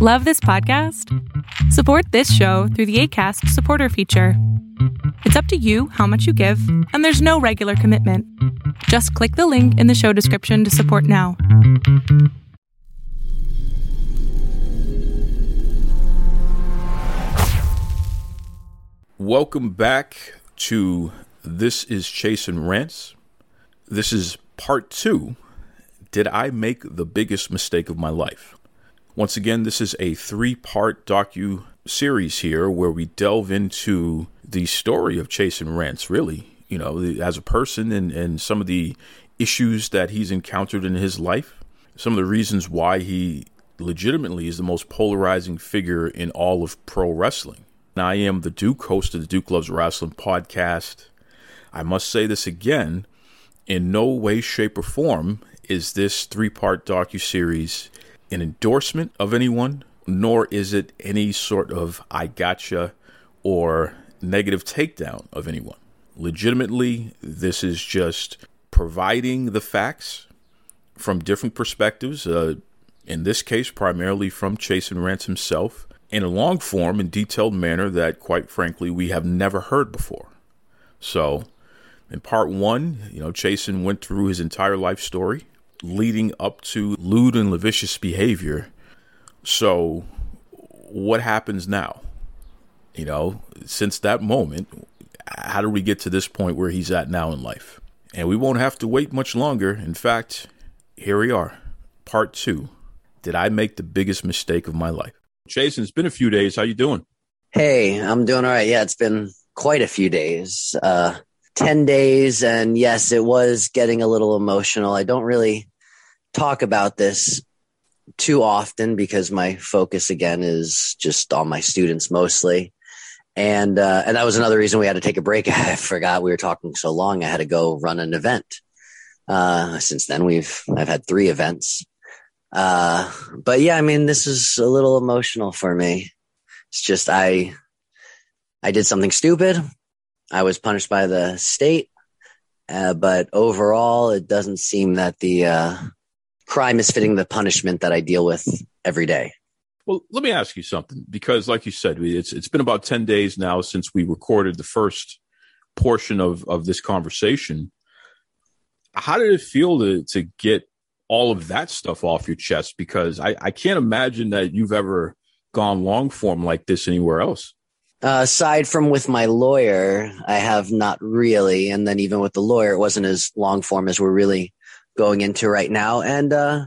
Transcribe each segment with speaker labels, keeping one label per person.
Speaker 1: Love this podcast? Support this show through the ACAST supporter feature. It's up to you how much you give, and there's no regular commitment. Just click the link in the show description to support now.
Speaker 2: Welcome back to This is Chasyn Rance. This is part two. Did I make the biggest mistake of my life? Once again, this is a three part docu series here where we delve into the story of Chasyn Rance, really, you know, as a person and, and some of the issues that he's encountered in his life, some of the reasons why he legitimately is the most polarizing figure in all of pro wrestling. And I am the Duke, host of the Duke Loves Wrestling podcast. I must say this again in no way, shape, or form is this three part docu series an endorsement of anyone, nor is it any sort of I gotcha or negative takedown of anyone. Legitimately, this is just providing the facts from different perspectives, uh, in this case, primarily from Chasyn Rance himself, in a long form and detailed manner that, quite frankly, we have never heard before. So, in part one, you know, Chasyn went through his entire life story leading up to lewd and lascivious behavior. So, what happens now? You know, since that moment, how do we get to this point where he's at now in life? And we won't have to wait much longer. In fact, here we are, part two. Did I make the biggest mistake of my life? Jason, it's been a few days. How you doing?
Speaker 3: Hey, I'm doing all right. Yeah, it's been quite a few days. Uh, 10 days. And yes, it was getting a little emotional. I don't really talk about this too often because my focus again is just on my students mostly. And, uh, and that was another reason we had to take a break. I forgot we were talking so long. I had to go run an event. Uh, since then we've, I've had three events. Uh, but yeah, I mean, this is a little emotional for me. It's just, I, I did something stupid. I was punished by the state. Uh, but overall, it doesn't seem that the, uh, crime is fitting the punishment that I deal with every day.
Speaker 2: Well, let me ask you something because, like you said, it's it's been about ten days now since we recorded the first portion of of this conversation. How did it feel to to get all of that stuff off your chest? Because I, I can't imagine that you've ever gone long form like this anywhere else.
Speaker 3: Uh, aside from with my lawyer, I have not really. And then even with the lawyer, it wasn't as long form as we're really going into right now. And, uh,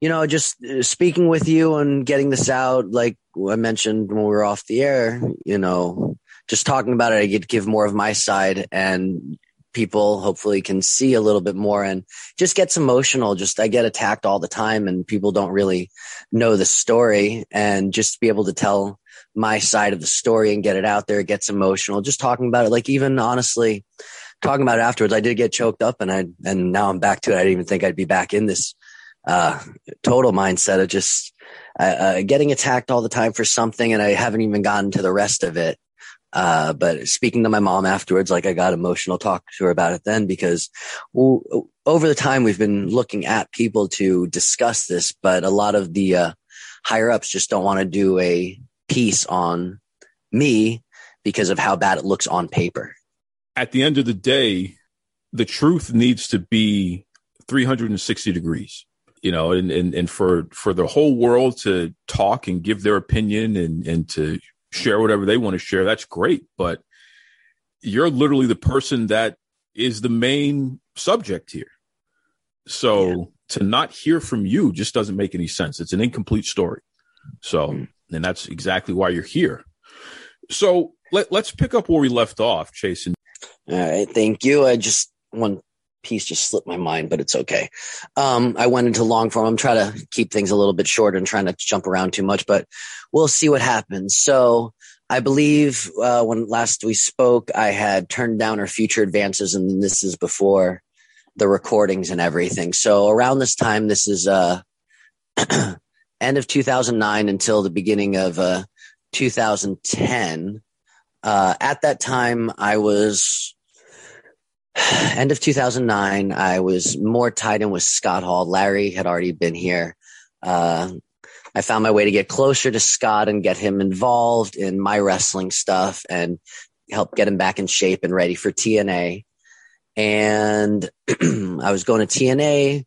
Speaker 3: you know, just uh, speaking with you and getting this out, like I mentioned when we were off the air, you know, just talking about it, I get to give more of my side and people hopefully can see a little bit more and just gets emotional. Just I get attacked all the time and people don't really know the story and just be able to tell my side of the story and get it out there, it gets emotional. Just talking about it, like even honestly, talking about it afterwards, I did get choked up and I, and now I'm back to it. I didn't even think I'd be back in this, uh, total mindset of just, uh, uh, getting attacked all the time for something. And I haven't even gotten to the rest of it. Uh, but speaking to my mom afterwards, like I got emotional talk to her about it then because w- over the time we've been looking at people to discuss this, but a lot of the, uh, higher ups just don't want to do a piece on me because of how bad it looks on paper
Speaker 2: at the end of the day, the truth needs to be 360 degrees, you know, and, and, and for, for the whole world to talk and give their opinion and, and to share whatever they want to share. That's great. But you're literally the person that is the main subject here. So yeah. to not hear from you just doesn't make any sense. It's an incomplete story. So, mm. And that's exactly why you're here. So let, let's pick up where we left off, Jason.
Speaker 3: All right, thank you. I just one piece just slipped my mind, but it's okay. Um, I went into long form. I'm trying to keep things a little bit shorter and trying to jump around too much, but we'll see what happens. So I believe uh, when last we spoke, I had turned down our future advances, and this is before the recordings and everything. So around this time, this is uh, end of 2009 until the beginning of uh, 2010. Uh, at that time, I was end of 2009, I was more tied in with Scott Hall. Larry had already been here. Uh, I found my way to get closer to Scott and get him involved in my wrestling stuff and help get him back in shape and ready for TNA. And I was going to TNA.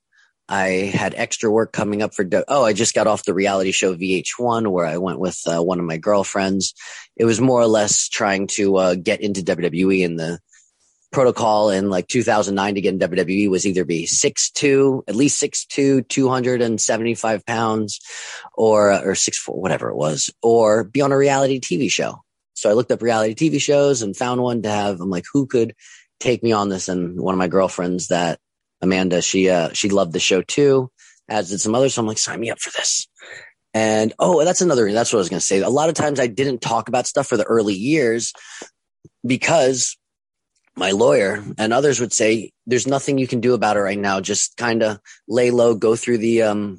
Speaker 3: I had extra work coming up for, oh, I just got off the reality show VH1 where I went with uh, one of my girlfriends. It was more or less trying to uh, get into WWE and the protocol in like 2009 to get in WWE was either be 6'2, at least 6'2, 275 pounds or, or 6'4, whatever it was, or be on a reality TV show. So I looked up reality TV shows and found one to have. I'm like, who could take me on this? And one of my girlfriends that Amanda, she, uh, she loved the show too, as did some others. So I'm like, sign me up for this. And oh, that's another, that's what I was going to say. A lot of times I didn't talk about stuff for the early years because my lawyer and others would say there's nothing you can do about it right now just kind of lay low go through the um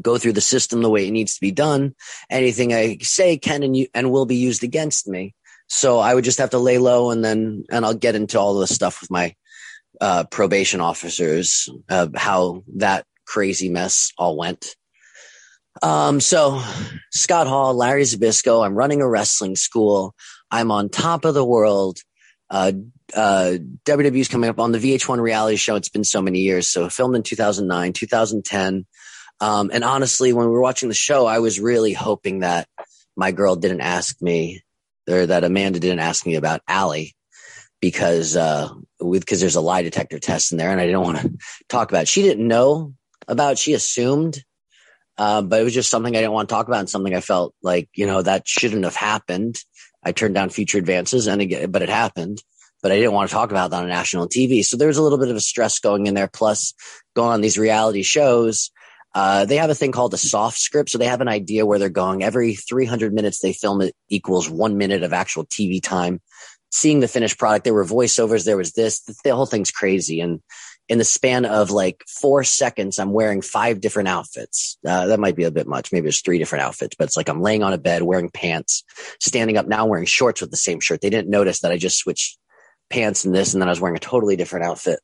Speaker 3: go through the system the way it needs to be done anything i say can and you and will be used against me so i would just have to lay low and then and i'll get into all the stuff with my uh, probation officers uh, how that crazy mess all went um so scott hall larry zbyszko i'm running a wrestling school i'm on top of the world uh, uh, WWE is coming up on the VH1 reality show. It's been so many years. So filmed in 2009, 2010. Um, and honestly, when we were watching the show, I was really hoping that my girl didn't ask me or that Amanda didn't ask me about Allie because, uh, with, cause there's a lie detector test in there and I didn't want to talk about it. She didn't know about, she assumed, uh, but it was just something I didn't want to talk about and something I felt like, you know, that shouldn't have happened. I turned down future advances and again, but it happened but I didn't want to talk about that on national TV. So there was a little bit of a stress going in there. Plus going on these reality shows, uh, they have a thing called a soft script. So they have an idea where they're going every 300 minutes they film it equals one minute of actual TV time. Seeing the finished product, there were voiceovers. There was this, the whole thing's crazy. And in the span of like four seconds, I'm wearing five different outfits. Uh, that might be a bit much. Maybe there's three different outfits, but it's like I'm laying on a bed wearing pants, standing up now wearing shorts with the same shirt. They didn't notice that I just switched pants and this, and then I was wearing a totally different outfit.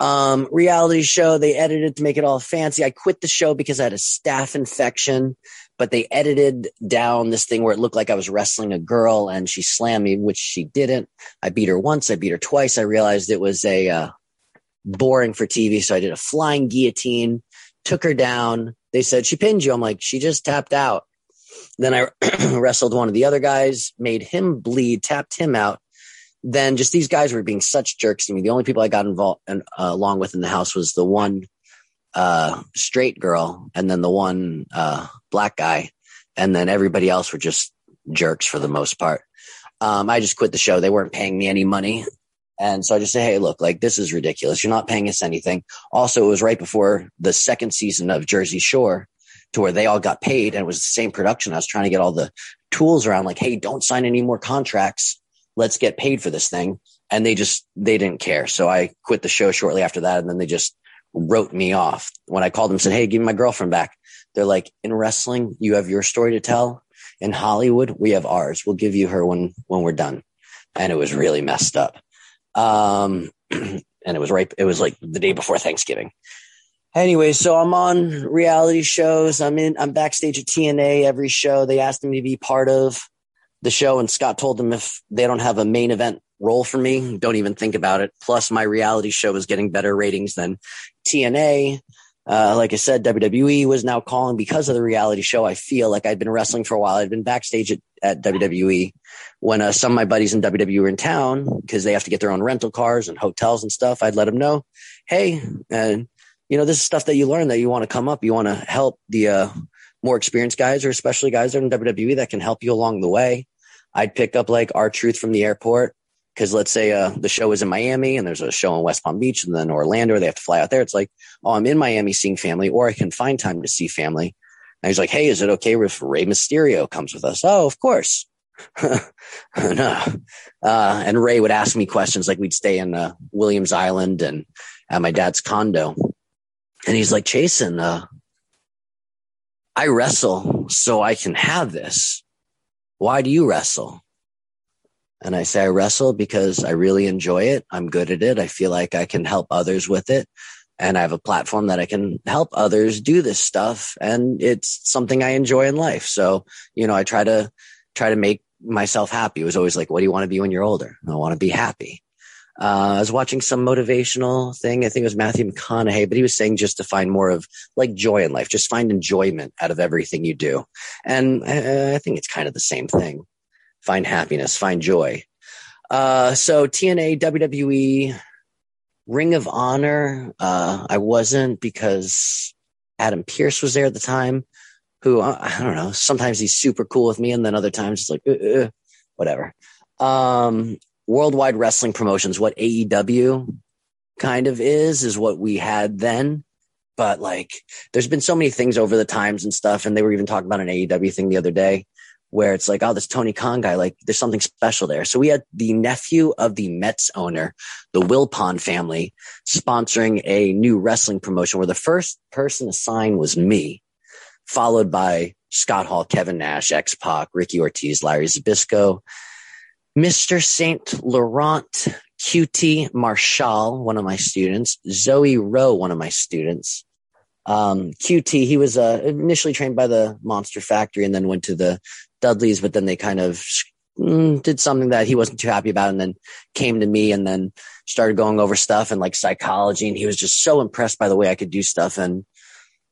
Speaker 3: Um, reality show, they edited to make it all fancy. I quit the show because I had a staph infection, but they edited down this thing where it looked like I was wrestling a girl and she slammed me, which she didn't. I beat her once, I beat her twice. I realized it was a uh, boring for TV, so I did a flying guillotine, took her down. They said she pinned you. I'm like, she just tapped out. Then I wrestled one of the other guys, made him bleed, tapped him out then just these guys were being such jerks to me. The only people I got involved and uh, along with in the house was the one uh, straight girl and then the one uh, black guy, and then everybody else were just jerks for the most part. Um, I just quit the show. They weren't paying me any money. And so I just say, hey, look, like this is ridiculous. You're not paying us anything. Also, it was right before the second season of Jersey Shore to where they all got paid and it was the same production. I was trying to get all the tools around like, hey, don't sign any more contracts let's get paid for this thing. And they just, they didn't care. So I quit the show shortly after that. And then they just wrote me off. When I called them and said, Hey, give me my girlfriend back. They're like, in wrestling, you have your story to tell. In Hollywood, we have ours. We'll give you her when, when we're done. And it was really messed up. Um, and it was right. It was like the day before Thanksgiving. Anyway, so I'm on reality shows. I'm in, I'm backstage at TNA every show. They asked me to be part of the show and Scott told them if they don't have a main event role for me, don't even think about it. Plus my reality show is getting better ratings than TNA. Uh, like I said, WWE was now calling because of the reality show. I feel like I'd been wrestling for a while. I'd been backstage at, at WWE when uh, some of my buddies in WWE were in town because they have to get their own rental cars and hotels and stuff. I'd let them know, hey, and you know, this is stuff that you learn that you want to come up. You want to help the uh, more experienced guys or especially guys that are in WWE that can help you along the way. I'd pick up like R-Truth from the airport. Cause let's say, uh, the show is in Miami and there's a show in West Palm Beach and then Orlando, they have to fly out there. It's like, oh, I'm in Miami seeing family or I can find time to see family. And he's like, Hey, is it okay if Rey Mysterio comes with us? Oh, of course. no. Uh, and Ray would ask me questions like we'd stay in uh, Williams Island and at my dad's condo. And he's like, Jason, uh, I wrestle so I can have this. Why do you wrestle? And I say, I wrestle because I really enjoy it. I'm good at it. I feel like I can help others with it. and I have a platform that I can help others do this stuff. And it's something I enjoy in life. So, you know, I try to try to make myself happy. It was always like, what do you want to be when you're older? I want to be happy. Uh, I was watching some motivational thing. I think it was Matthew McConaughey, but he was saying just to find more of like joy in life, just find enjoyment out of everything you do. And I, I think it's kind of the same thing. Find happiness, find joy. Uh, so TNA, WWE, Ring of Honor, uh, I wasn't because Adam Pearce was there at the time, who uh, I don't know. Sometimes he's super cool with me, and then other times it's like, uh, uh, whatever. Um, worldwide wrestling promotions, what AEW kind of is, is what we had then. But like, there's been so many things over the times and stuff. And they were even talking about an AEW thing the other day where it's like, oh, this Tony Khan guy, like there's something special there. So we had the nephew of the Mets owner, the Wilpon family sponsoring a new wrestling promotion where the first person to sign was me, followed by Scott Hall, Kevin Nash, X Pac, Ricky Ortiz, Larry Zbyszko, Mr. Saint Laurent QT Marshall, one of my students, Zoe Rowe, one of my students. Um, QT, he was uh, initially trained by the Monster Factory and then went to the Dudleys, but then they kind of mm, did something that he wasn't too happy about and then came to me and then started going over stuff and like psychology. And he was just so impressed by the way I could do stuff. And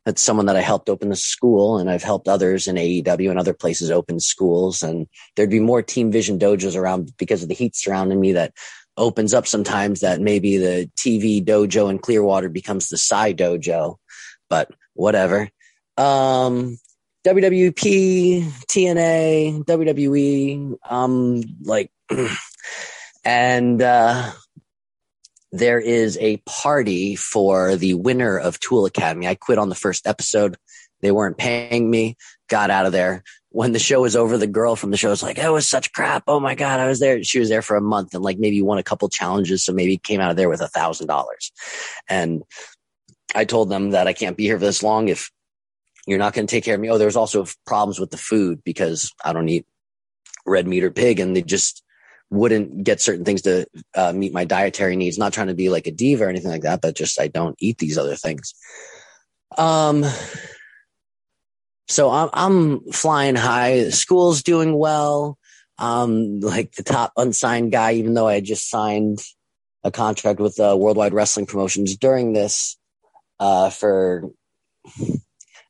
Speaker 3: that's someone that I helped open the school and I've helped others in AEW and other places open schools. And there'd be more team vision dojos around because of the heat surrounding me that opens up sometimes that maybe the TV dojo in Clearwater becomes the side dojo, but whatever. Um, WWP, TNA, WWE, um, like, and, uh, there is a party for the winner of Tool Academy. I quit on the first episode. They weren't paying me, got out of there. When the show was over, the girl from the show was like, it was such crap. Oh my God. I was there. She was there for a month and like maybe won a couple challenges. So maybe came out of there with a thousand dollars. And I told them that I can't be here for this long if you're not going to take care of me. Oh, there was also problems with the food because I don't eat red meat or pig and they just, wouldn't get certain things to uh, meet my dietary needs. Not trying to be like a diva or anything like that, but just I don't eat these other things. Um, so I'm I'm flying high. School's doing well. Um, like the top unsigned guy, even though I just signed a contract with uh, Worldwide Wrestling Promotions during this uh, for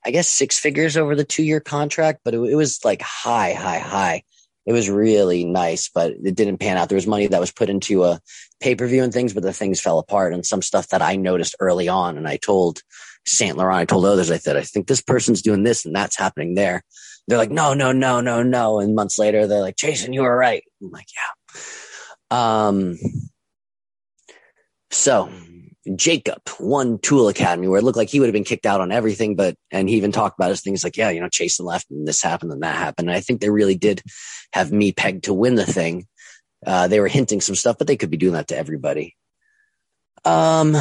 Speaker 3: I guess six figures over the two year contract, but it, it was like high, high, high it was really nice, but it didn't pan out. There was money that was put into a pay per view and things, but the things fell apart and some stuff that I noticed early on. And I told Saint Laurent, I told others, I said, I think this person's doing this and that's happening there. They're like, no, no, no, no, no. And months later, they're like, Jason, you were right. I'm like, yeah. Um, so Jacob won Tool Academy, where it looked like he would have been kicked out on everything, but and he even talked about his things like, yeah, you know, Chasyn left and this happened and that happened. And I think they really did have me pegged to win the thing. Uh, they were hinting some stuff, but they could be doing that to everybody. Um,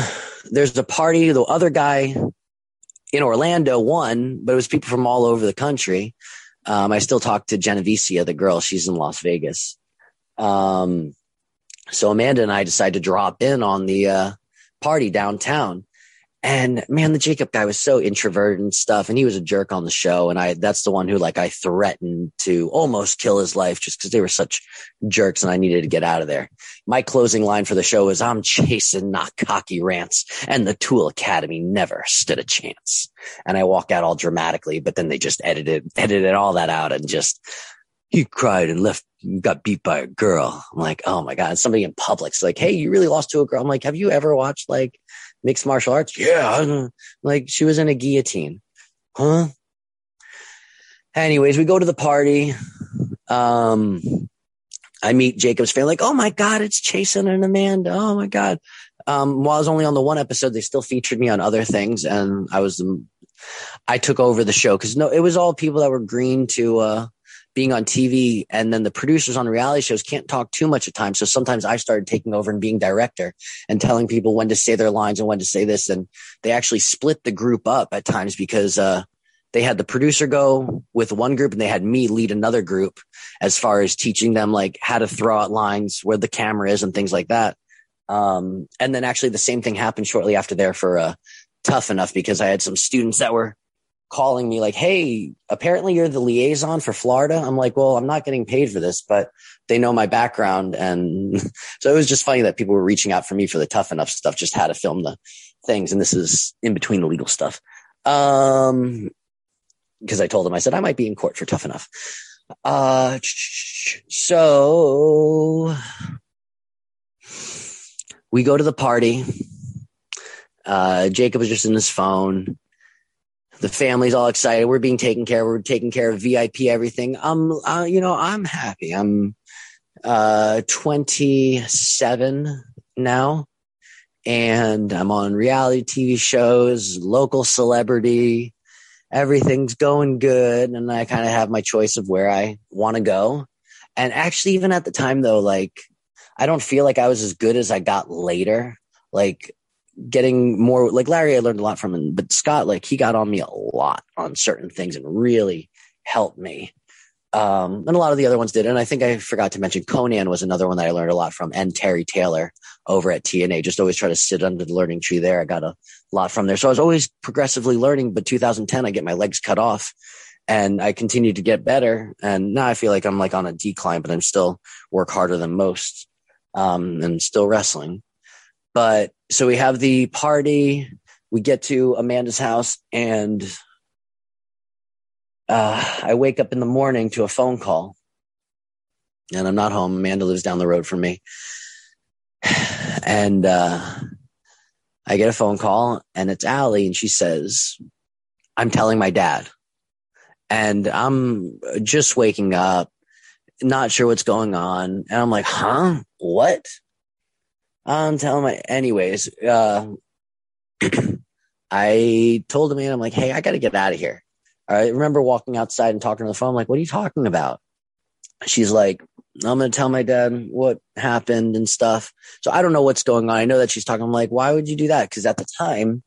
Speaker 3: there's a party. The other guy in Orlando won, but it was people from all over the country. Um, I still talk to Genevicia, the girl. She's in Las Vegas. Um, so Amanda and I decided to drop in on the uh, party downtown. And man, the Jacob guy was so introverted and stuff. And he was a jerk on the show. And I, that's the one who like I threatened to almost kill his life just because they were such jerks and I needed to get out of there. My closing line for the show is I'm chasing not cocky rants and the Tool Academy never stood a chance. And I walk out all dramatically, but then they just edited, edited all that out and just, he cried and left, got beat by a girl. I'm like, oh my God. Somebody in public's like, Hey, you really lost to a girl. I'm like, have you ever watched like mixed martial arts? Yeah. Like she was in a guillotine. Huh? Anyways, we go to the party. Um, I meet Jacob's family, like, oh my God, it's Chasyn and Amanda. Oh my God. Um, while I was only on the one episode, they still featured me on other things. And I was, I took over the show because no, it was all people that were green to, uh, being on TV and then the producers on reality shows can't talk too much at times. So sometimes I started taking over and being director and telling people when to say their lines and when to say this. And they actually split the group up at times because, uh, they had the producer go with one group and they had me lead another group as far as teaching them like how to throw out lines, where the camera is and things like that. Um, and then actually the same thing happened shortly after there for uh, Tough Enough because I had some students that were calling me like, Hey, apparently you're the liaison for Florida. I'm like, well, I'm not getting paid for this, but they know my background. And so it was just funny that people were reaching out for me for the tough enough stuff, just how to film the things. And this is in between the legal stuff. Um, because I told them, I said, I might be in court for tough enough. Uh, so we go to the party. Uh, Jacob was just in his phone. The family's all excited. We're being taken care of. We're taking care of VIP, everything. I'm, uh, you know, I'm happy. I'm, uh, 27 now and I'm on reality TV shows, local celebrity. Everything's going good. And I kind of have my choice of where I want to go. And actually, even at the time though, like I don't feel like I was as good as I got later. Like getting more like Larry, I learned a lot from him, but Scott, like he got on me a lot on certain things and really helped me. Um, and a lot of the other ones did. And I think I forgot to mention Konnan was another one that I learned a lot from and Terry Taylor over at TNA. Just always try to sit under the learning tree there. I got a lot from there. So I was always progressively learning, but 2010, I get my legs cut off and I continue to get better. And now I feel like I'm like on a decline, but I'm still work harder than most, um, and still wrestling. But so we have the party. We get to Amanda's house and uh, I wake up in the morning to a phone call and I'm not home. Amanda lives down the road from me. And uh, I get a phone call and it's Allie and she says, I'm telling my dad. And I'm just waking up, not sure what's going on. And I'm like, huh? What? I'm telling my, anyways, uh, I told him, man, I'm like, hey, I got to get out of here. I remember walking outside and talking on the phone. I'm like, what are you talking about? She's like, I'm going to tell my dad what happened and stuff. So I don't know what's going on. I know that she's talking. I'm like, why would you do that? Because at the time,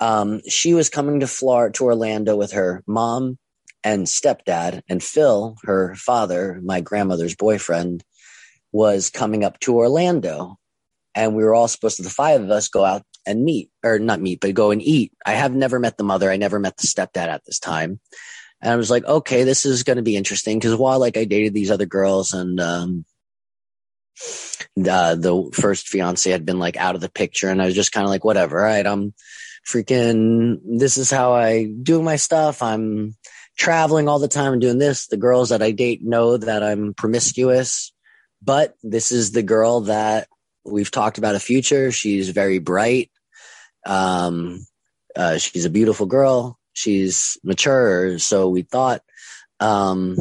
Speaker 3: um, she was coming to Florida, to Orlando with her mom and stepdad, and Phil, her father, my grandmother's boyfriend, was coming up to Orlando and we were all supposed to the five of us go out and meet or not meet but go and eat. I have never met the mother. I never met the stepdad at this time. And i was like okay this is going to be interesting because while like i dated these other girls and um uh, the first fiance had been like out of the picture and i was just kind of like whatever right i'm freaking this is how i do my stuff. I'm traveling all the time and doing this. The girls that i date know that i'm promiscuous but this is the girl that we've talked about a future. She's very bright. Um, uh, she's a beautiful girl. She's mature. So we thought, um,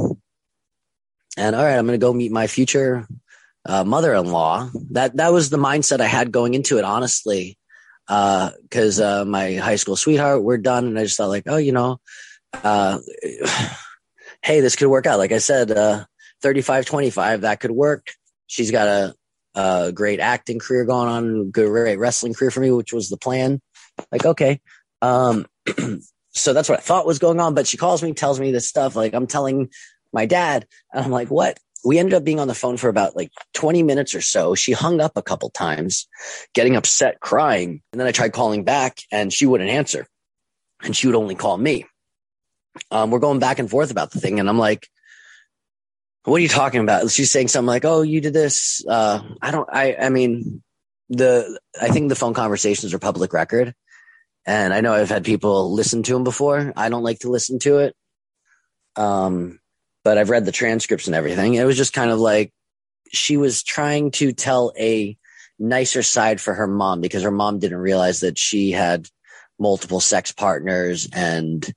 Speaker 3: and all right, I'm going to go meet my future uh, mother-in-law. That that was the mindset I had going into it, honestly, because uh, uh, my high school sweetheart, we're done, and I just thought like, oh, you know, uh, hey, this could work out. Like I said, uh, 35, 25, that could work. She's got a a great acting career going on, good, great wrestling career for me, which was the plan. Like, okay. Um, so that's what I thought was going on. But she calls me, tells me this stuff. Like I'm telling my dad, and I'm like, what? We ended up being on the phone for about like 20 minutes or so. She hung up a couple times, getting upset, crying. And then I tried calling back and she wouldn't answer. And she would only call me. Um, we're going back and forth about the thing. And I'm like, what are you talking about? She's saying something like, "Oh, you did this." Uh, I don't. I. I mean, the. I think the phone conversations are public record, and I know I've had people listen to them before. I don't like to listen to it, um, but I've read the transcripts and everything. It was just kind of like she was trying to tell a nicer side for her mom because her mom didn't realize that she had multiple sex partners and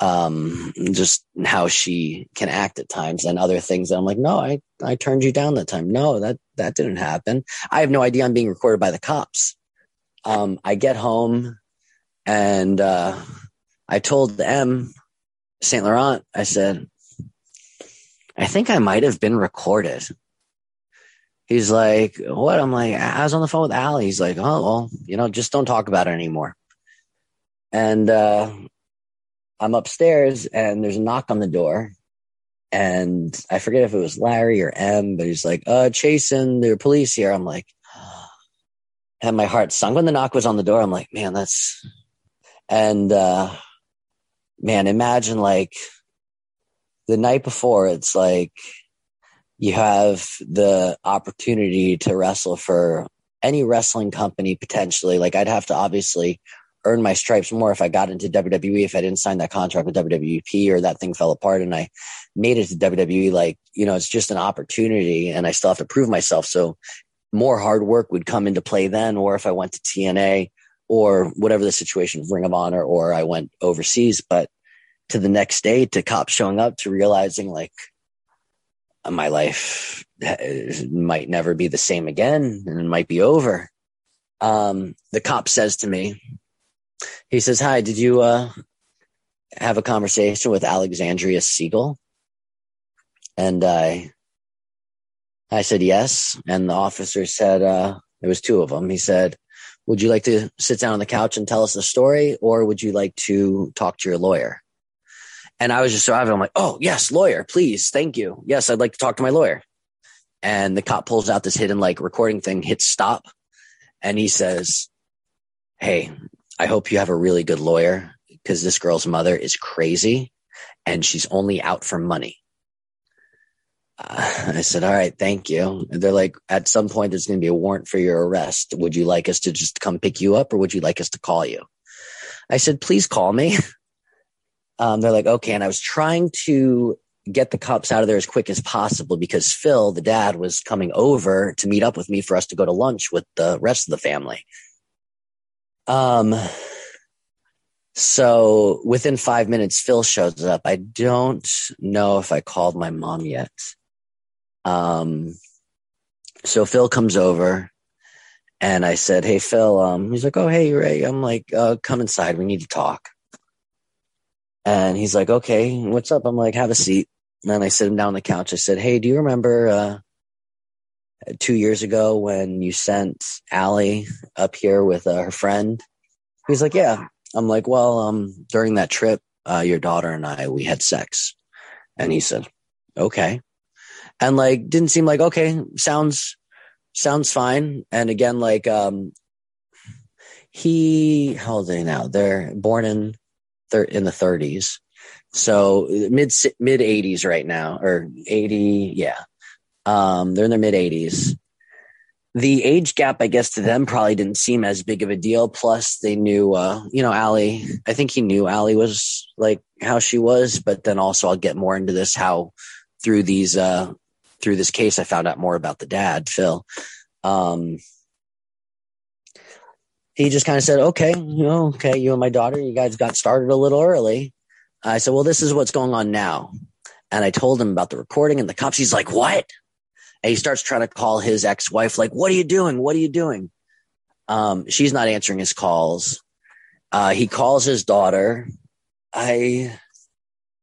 Speaker 3: um, just how she can act at times and other things. And I'm like, no, I, I turned you down that time. No, that, that didn't happen. I have no idea I'm being recorded by the cops. Um, I get home and, uh, I told M St. Laurent, I said, I think I might have been recorded. He's like, what? I'm like, I was on the phone with Allie. He's like, oh, well, you know, just don't talk about it anymore. And, uh, I'm upstairs and there's a knock on the door. And I forget if it was Larry or M, but he's like, uh, chasing the police here. I'm like, and my heart sunk when the knock was on the door. I'm like, man, that's, and, uh, man, imagine like the night before, it's like you have the opportunity to wrestle for any wrestling company potentially. Like I'd have to obviously earn my stripes more if I got into WWE, if I didn't sign that contract with WWP or that thing fell apart and I made it to WWE. Like, you know, it's just an opportunity and I still have to prove myself. So more hard work would come into play then, or if I went to TNA or whatever the situation, Ring of Honor, or I went overseas. But to the next day, to cops showing up, to realizing like my life might never be the same again and it might be over. Um, the cop says to me, he says, Hi, did you uh, have a conversation with Alexandria Siegel? And I I said yes. And the officer said, uh, there was two of them. He said, would you like to sit down on the couch and tell us the story or would you like to talk to your lawyer? And I was just so avid. I'm like, oh, yes, lawyer, please. Thank you. Yes, I'd like to talk to my lawyer. And the cop pulls out this hidden like recording thing, hits stop. And he says, Hey, I hope you have a really good lawyer because this girl's mother is crazy and she's only out for money. Uh, I said, all right, thank you. And they're like, at some point, there's going to be a warrant for your arrest. Would you like us to just come pick you up or would you like us to call you? I said, please call me. Um, they're like, okay. And I was trying to get the cops out of there as quick as possible because Phil, the dad, was coming over to meet up with me for us to go to lunch with the rest of the family. Um, so within five minutes, Phil shows up. I don't know if I called my mom yet. Um, so Phil comes over and I said, Hey, Phil, um, he's like, Oh, hey, Ray. I'm like, uh, come inside. We need to talk. And he's like, okay, what's up? I'm like, have a seat. And then I sit him down on the couch. I said, Hey, do you remember, uh, two years ago when you sent Allie up here with uh, her friend? He's like, yeah. I'm like, well, um, during that trip, uh, your daughter and I, we had sex. And he said, okay and like didn't seem like okay sounds sounds fine and again like um he how old are they now they're born in thir- in the 30s so mid mid 80s right now or 80 yeah um they're in their mid 80s the age gap, I guess, to them probably didn't seem as big of a deal. Plus, they knew, uh, you know, Allie. I think he knew Allie was like how she was, but then also I'll get more into this how through these uh, through this case, I found out more about the dad, Phil. Um, he just kind of said, okay, you know, okay, you and my daughter, you guys got started a little early. I said, well, this is what's going on now. And I told him about the recording and the cops. He's like, what? And he starts trying to call his ex-wife, like, what are you doing? What are you doing? Um, she's not answering his calls. Uh, he calls his daughter. I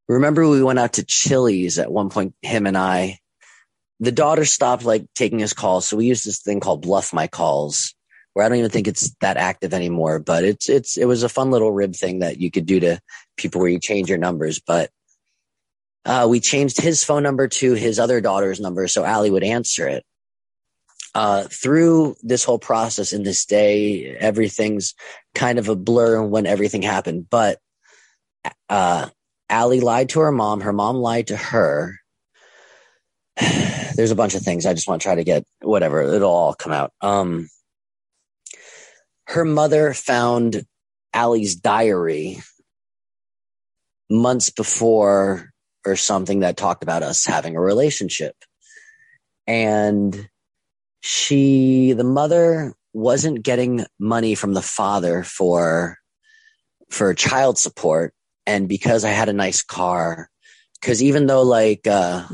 Speaker 3: remember we went out to Chili's at one point, him and I, the daughter stopped like taking his calls. So we used this thing called bluff my calls where I don't even think it's that active anymore, but it's, it's, it was a fun little rib thing that you could do to people where you change your numbers. But, uh, we changed his phone number to his other daughter's number. So Allie would answer it. Uh, through this whole process in this day, everything's kind of a blur when everything happened. But, uh, Allie lied to her mom. Her mom lied to her there's a bunch of things I just want to try to get whatever it'll all come out. Um, her mother found Allie's diary months before or something that talked about us having a relationship. And she, the mother wasn't getting money from the father for, for child support. And because I had a nice car, because even though like, uh,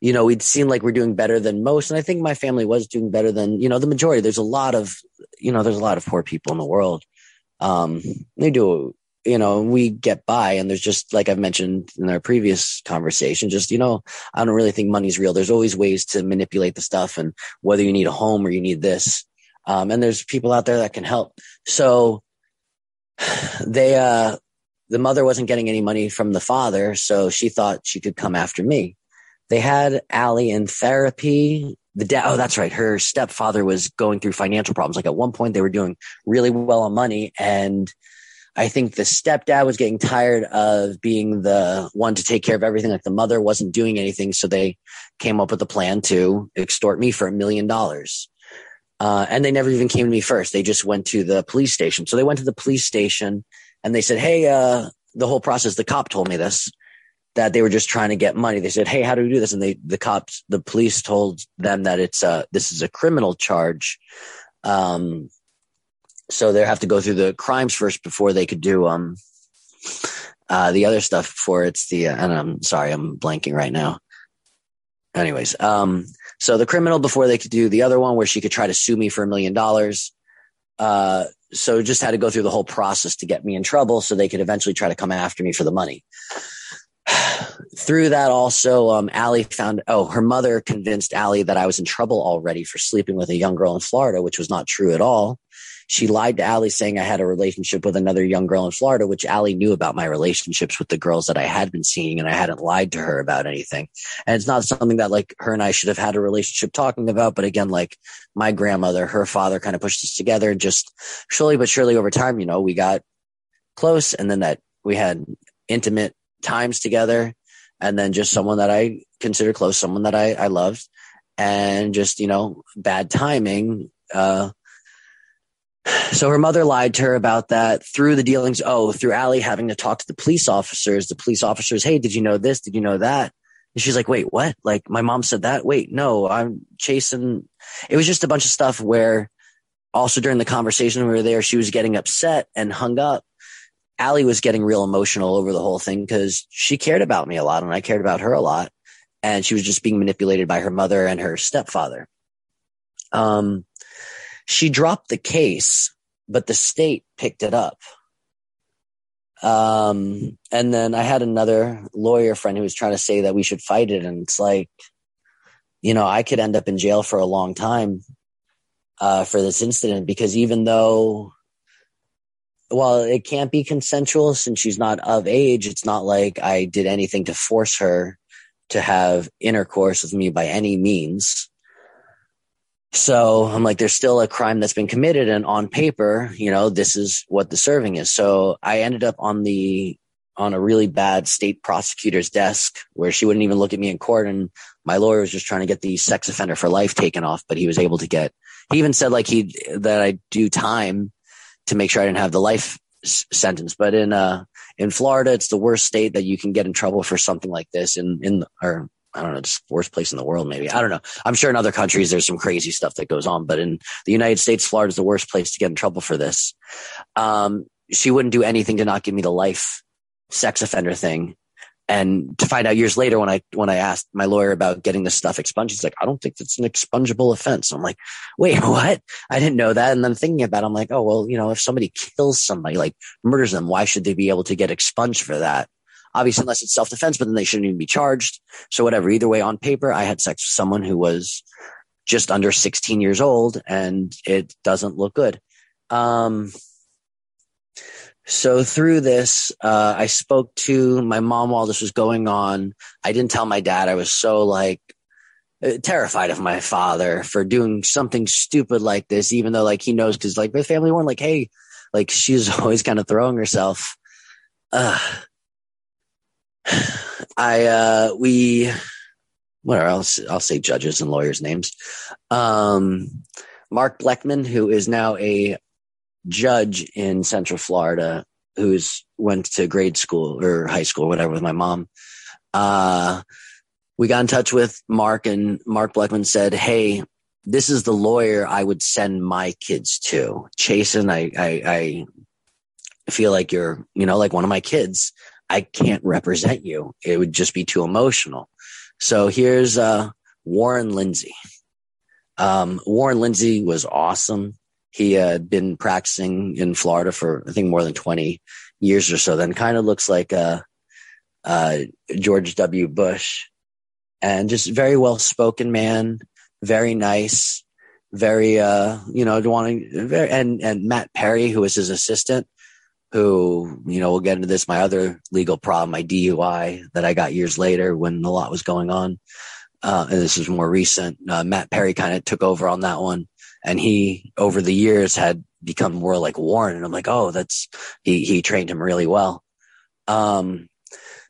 Speaker 3: you know, we'd seem like we're doing better than most. And I think my family was doing better than, you know, the majority. There's a lot of, you know, there's a lot of poor people in the world. Um, they do, you know, we get by and there's just, like I've mentioned in our previous conversation, just, you know, I don't really think money's real. There's always ways to manipulate the stuff and whether you need a home or you need this. Um, and there's people out there that can help. So they, uh, the mother wasn't getting any money from the father. So she thought she could come after me they had Allie in therapy the dad. Oh, that's right. Her stepfather was going through financial problems. Like at one point, they were doing really well on money, and I think the stepdad was getting tired of being the one to take care of everything. Like the mother wasn't doing anything. So they came up with a plan to extort me for a million dollars. Uh, and they never even came to me first. They just went to the police station. So they went to the police station and they said, Hey, uh, the whole process, the cop told me this, that they were just trying to get money. They said, Hey, how do we do this? And they, the cops, the police told them that it's, this is a criminal charge. Um, so they have to go through the crimes first before they could do um uh the other stuff before it's the uh, and I'm sorry I'm blanking right now. Anyways, um so the criminal before they could do the other one where she could try to sue me for a million dollars. Uh so just had to go through the whole process to get me in trouble so they could eventually try to come after me for the money. through that also um Allie found oh her mother convinced Allie that I was in trouble already for sleeping with a young girl in Florida, which was not true at all she lied to Allie saying I had a relationship with another young girl in Florida, which Allie knew about my relationships with the girls that I had been seeing and I hadn't lied to her about anything. And it's not something that like her and I should have had a relationship talking about. But again, like my grandmother, her father kind of pushed us together and just slowly but surely over time, you know, we got close and then that we had intimate times together and then just someone that I consider close, someone that I, I loved and just, you know, bad timing, uh, so her mother lied to her about that through the dealings. Oh, through Allie having to talk to the police officers. The police officers, hey, did you know this? Did you know that? And she's like, wait, what? Like my mom said that. Wait, no, I'm chasing. It was just a bunch of stuff where also during the conversation we were there, she was getting upset and hung up. Allie was getting real emotional over the whole thing because she cared about me a lot and I cared about her a lot. And she was just being manipulated by her mother and her stepfather. Um, she dropped the case, but the state picked it up. Um, and then I had another lawyer friend who was trying to say that we should fight it. And it's like, you know, I could end up in jail for a long time uh, for this incident because even though, well, it can't be consensual since she's not of age, it's not like I did anything to force her to have intercourse with me by any means. So I'm like, there's still a crime that's been committed, and on paper, you know, this is what the serving is. So I ended up on the on a really bad state prosecutor's desk where she wouldn't even look at me in court, and my lawyer was just trying to get the sex offender for life taken off, but he was able to get. He even said like he that I do time to make sure I didn't have the life sentence, but in uh in Florida, it's the worst state that you can get in trouble for something like this. In in or I don't know, just the worst place in the world, maybe. I don't know. I'm sure in other countries there's some crazy stuff that goes on, but in the United States, Florida is the worst place to get in trouble for this. Um, she wouldn't do anything to not give me the life sex offender thing. And to find out years later when I, when I asked my lawyer about getting this stuff expunged, he's like, I don't think it's an expungible offense. I'm like, wait, what? I didn't know that. And then thinking about it, I'm like, oh, well, you know, if somebody kills somebody, like murders them, why should they be able to get expunged for that? Obviously unless it's self-defense, but then they shouldn't even be charged. So whatever, either way on paper, I had sex with someone who was just under 16 years old and it doesn't look good. Um, so through this, uh, I spoke to my mom while this was going on. I didn't tell my dad. I was so like uh, terrified of my father for doing something stupid like this, even though like he knows because like my family weren't like, hey, like she's always kind of throwing herself. Uh, I uh we whatever I'll, I'll say judges and lawyers names. Um, Mark Bleckman, who is now a judge in Central Florida, who's went to grade school or high school whatever with my mom. Uh, we got in touch with Mark and Mark Bleckman said, Hey, this is the lawyer I would send my kids to. Chasyn, I, I, I feel like you're, you know, like one of my kids. I can't represent you. It would just be too emotional. So here's uh, Warren Lindsay. Um, Warren Lindsay was awesome. He had been practicing in Florida for I think more than 20 years or so. Then kind of looks like uh, uh, George W. Bush, and just very well spoken man, very nice, very uh, you know wanting very and and Matt Perry, who was his assistant, who, you know, we'll get into this, my other legal problem, my DUI that I got years later when a lot was going on. uh, and this is more recent. Uh, Matt Perry kind of took over on that one, and he over the years had become more like Warren. And I'm like, oh, that's he he trained him really well. Um,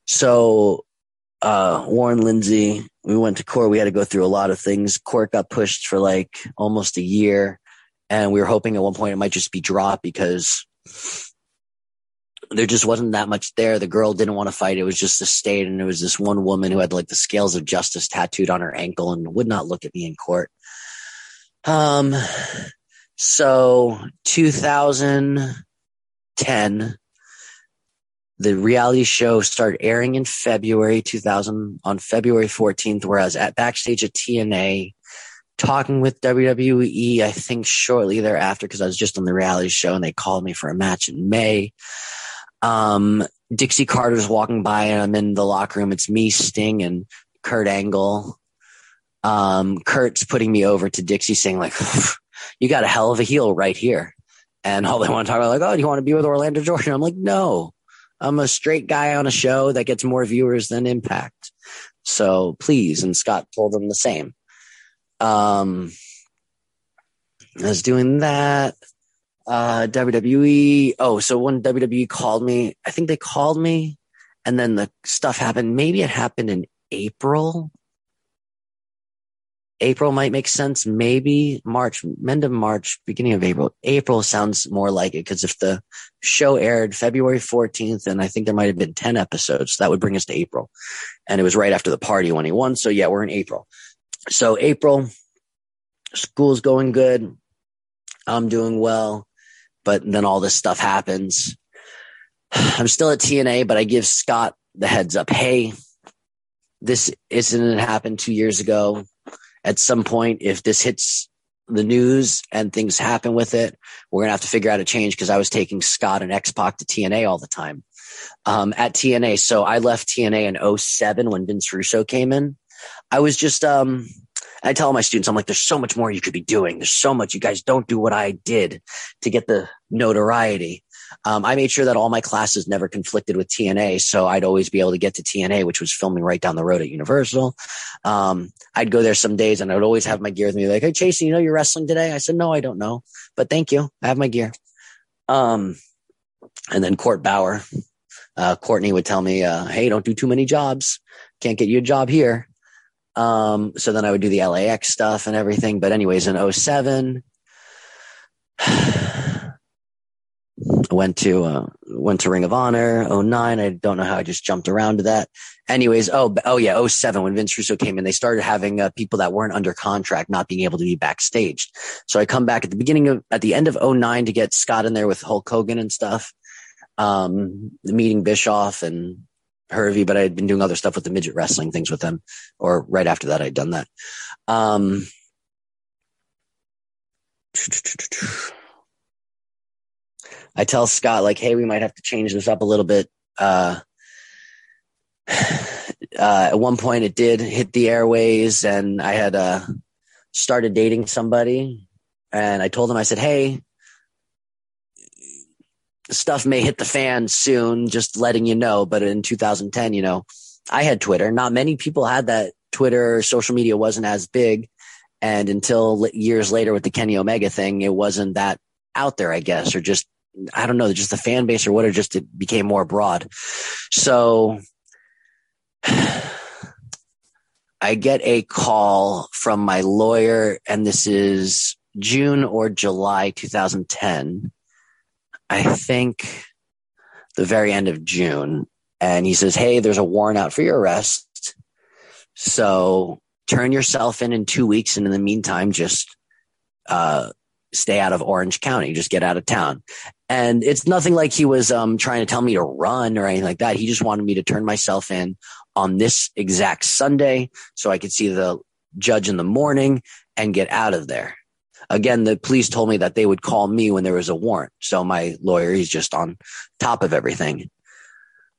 Speaker 3: so uh, Warren Lindsay, we went to court. We had to go through a lot of things. Court got pushed for like almost a year, and we were hoping at one point it might just be dropped because there just wasn't that much there. The girl didn't want to fight. It was just a state. And it was this one woman who had like the scales of justice tattooed on her ankle and would not look at me in court. Um, so 2010, the reality show started airing in February 2000 on February 14th, where I was at backstage at TNA talking with WWE, I think shortly thereafter, because I was just on the reality show and they called me for a match in May. Um, Dixie Carter's walking by and I'm in the locker room. It's me, Sting, and Kurt Angle. Um, Kurt's putting me over to Dixie saying like, you got a hell of a heel right here. And all they want to talk about like, oh, do you want to be with Orlando Jordan? I'm like, no, I'm a straight guy on a show that gets more viewers than Impact. So please. And Scott told them the same. Um, I was doing that uh, WWE. Oh, so when WWE called me, I think they called me and then the stuff happened. Maybe it happened in April. April might make sense. Maybe March, end of March, beginning of April. April sounds more like it because if the show aired February 14th, and I think there might have been 10 episodes, that would bring us to April. And it was right after the party when he won. So yeah, we're in April. So April, school's going good. I'm doing well but then all this stuff happens. I'm still at TNA, but I give Scott the heads up. Hey, this incident happened two years ago. At some point, if this hits the news and things happen with it, we're going to have to figure out a change because I was taking Scott and X Pac to TNA all the time um, at TNA. So I left TNA in 07 when Vince Russo came in. I was just, um, I tell my students, I'm like, there's so much more you could be doing. There's so much. You guys don't do what I did to get the notoriety. Um, I made sure that all my classes never conflicted with TNA. So I'd always be able to get to TNA, which was filming right down the road at Universal. Um, I'd go there some days and I would always have my gear with me. Like, Hey, Chase, you know, you're wrestling today. I said, no, I don't know, but thank you. I have my gear. Um, and then Court Bauer, uh, Courtney would tell me, uh, Hey, don't do too many jobs. Can't get you a job here. Um, so then I would do the LAX stuff and everything. But anyways, in 07, I went to, uh, went to Ring of Honor, 09. I don't know how I just jumped around to that. Anyways, oh, oh yeah, 07, when Vince Russo came in, they started having uh, people that weren't under contract not being able to be backstage. So I come back at the beginning of, at the end of 09 to get Scott in there with Hulk Hogan and stuff. Um, meeting Bischoff and Hervey, but I had been doing other stuff with the midget wrestling things with them. Or right after that, I'd done that. Um, I tell Scott like, "Hey, we might have to change this up a little bit." Uh, uh, at one point, it did hit the airways, and I had uh, started dating somebody, and I told him, I said, "Hey, stuff may hit the fan soon, just letting you know. But in 2010, you know, I had Twitter. Not many people had that. Twitter, social media wasn't as big. And until years later with the Kenny Omega thing, it wasn't that out there, I guess, or just, I don't know, just the fan base or what, or just it became more broad. So I get a call from my lawyer, and this is June or July 2010 I think the very end of June. And he says, Hey, there's a warrant out for your arrest. So turn yourself in in two weeks. And in the meantime, just, uh, stay out of Orange County, just get out of town. And it's nothing like he was, um, trying to tell me to run or anything like that. He just wanted me to turn myself in on this exact Sunday so I could see the judge in the morning and get out of there again, the police told me that they would call me when there was a warrant. So my lawyer, he's just on top of everything.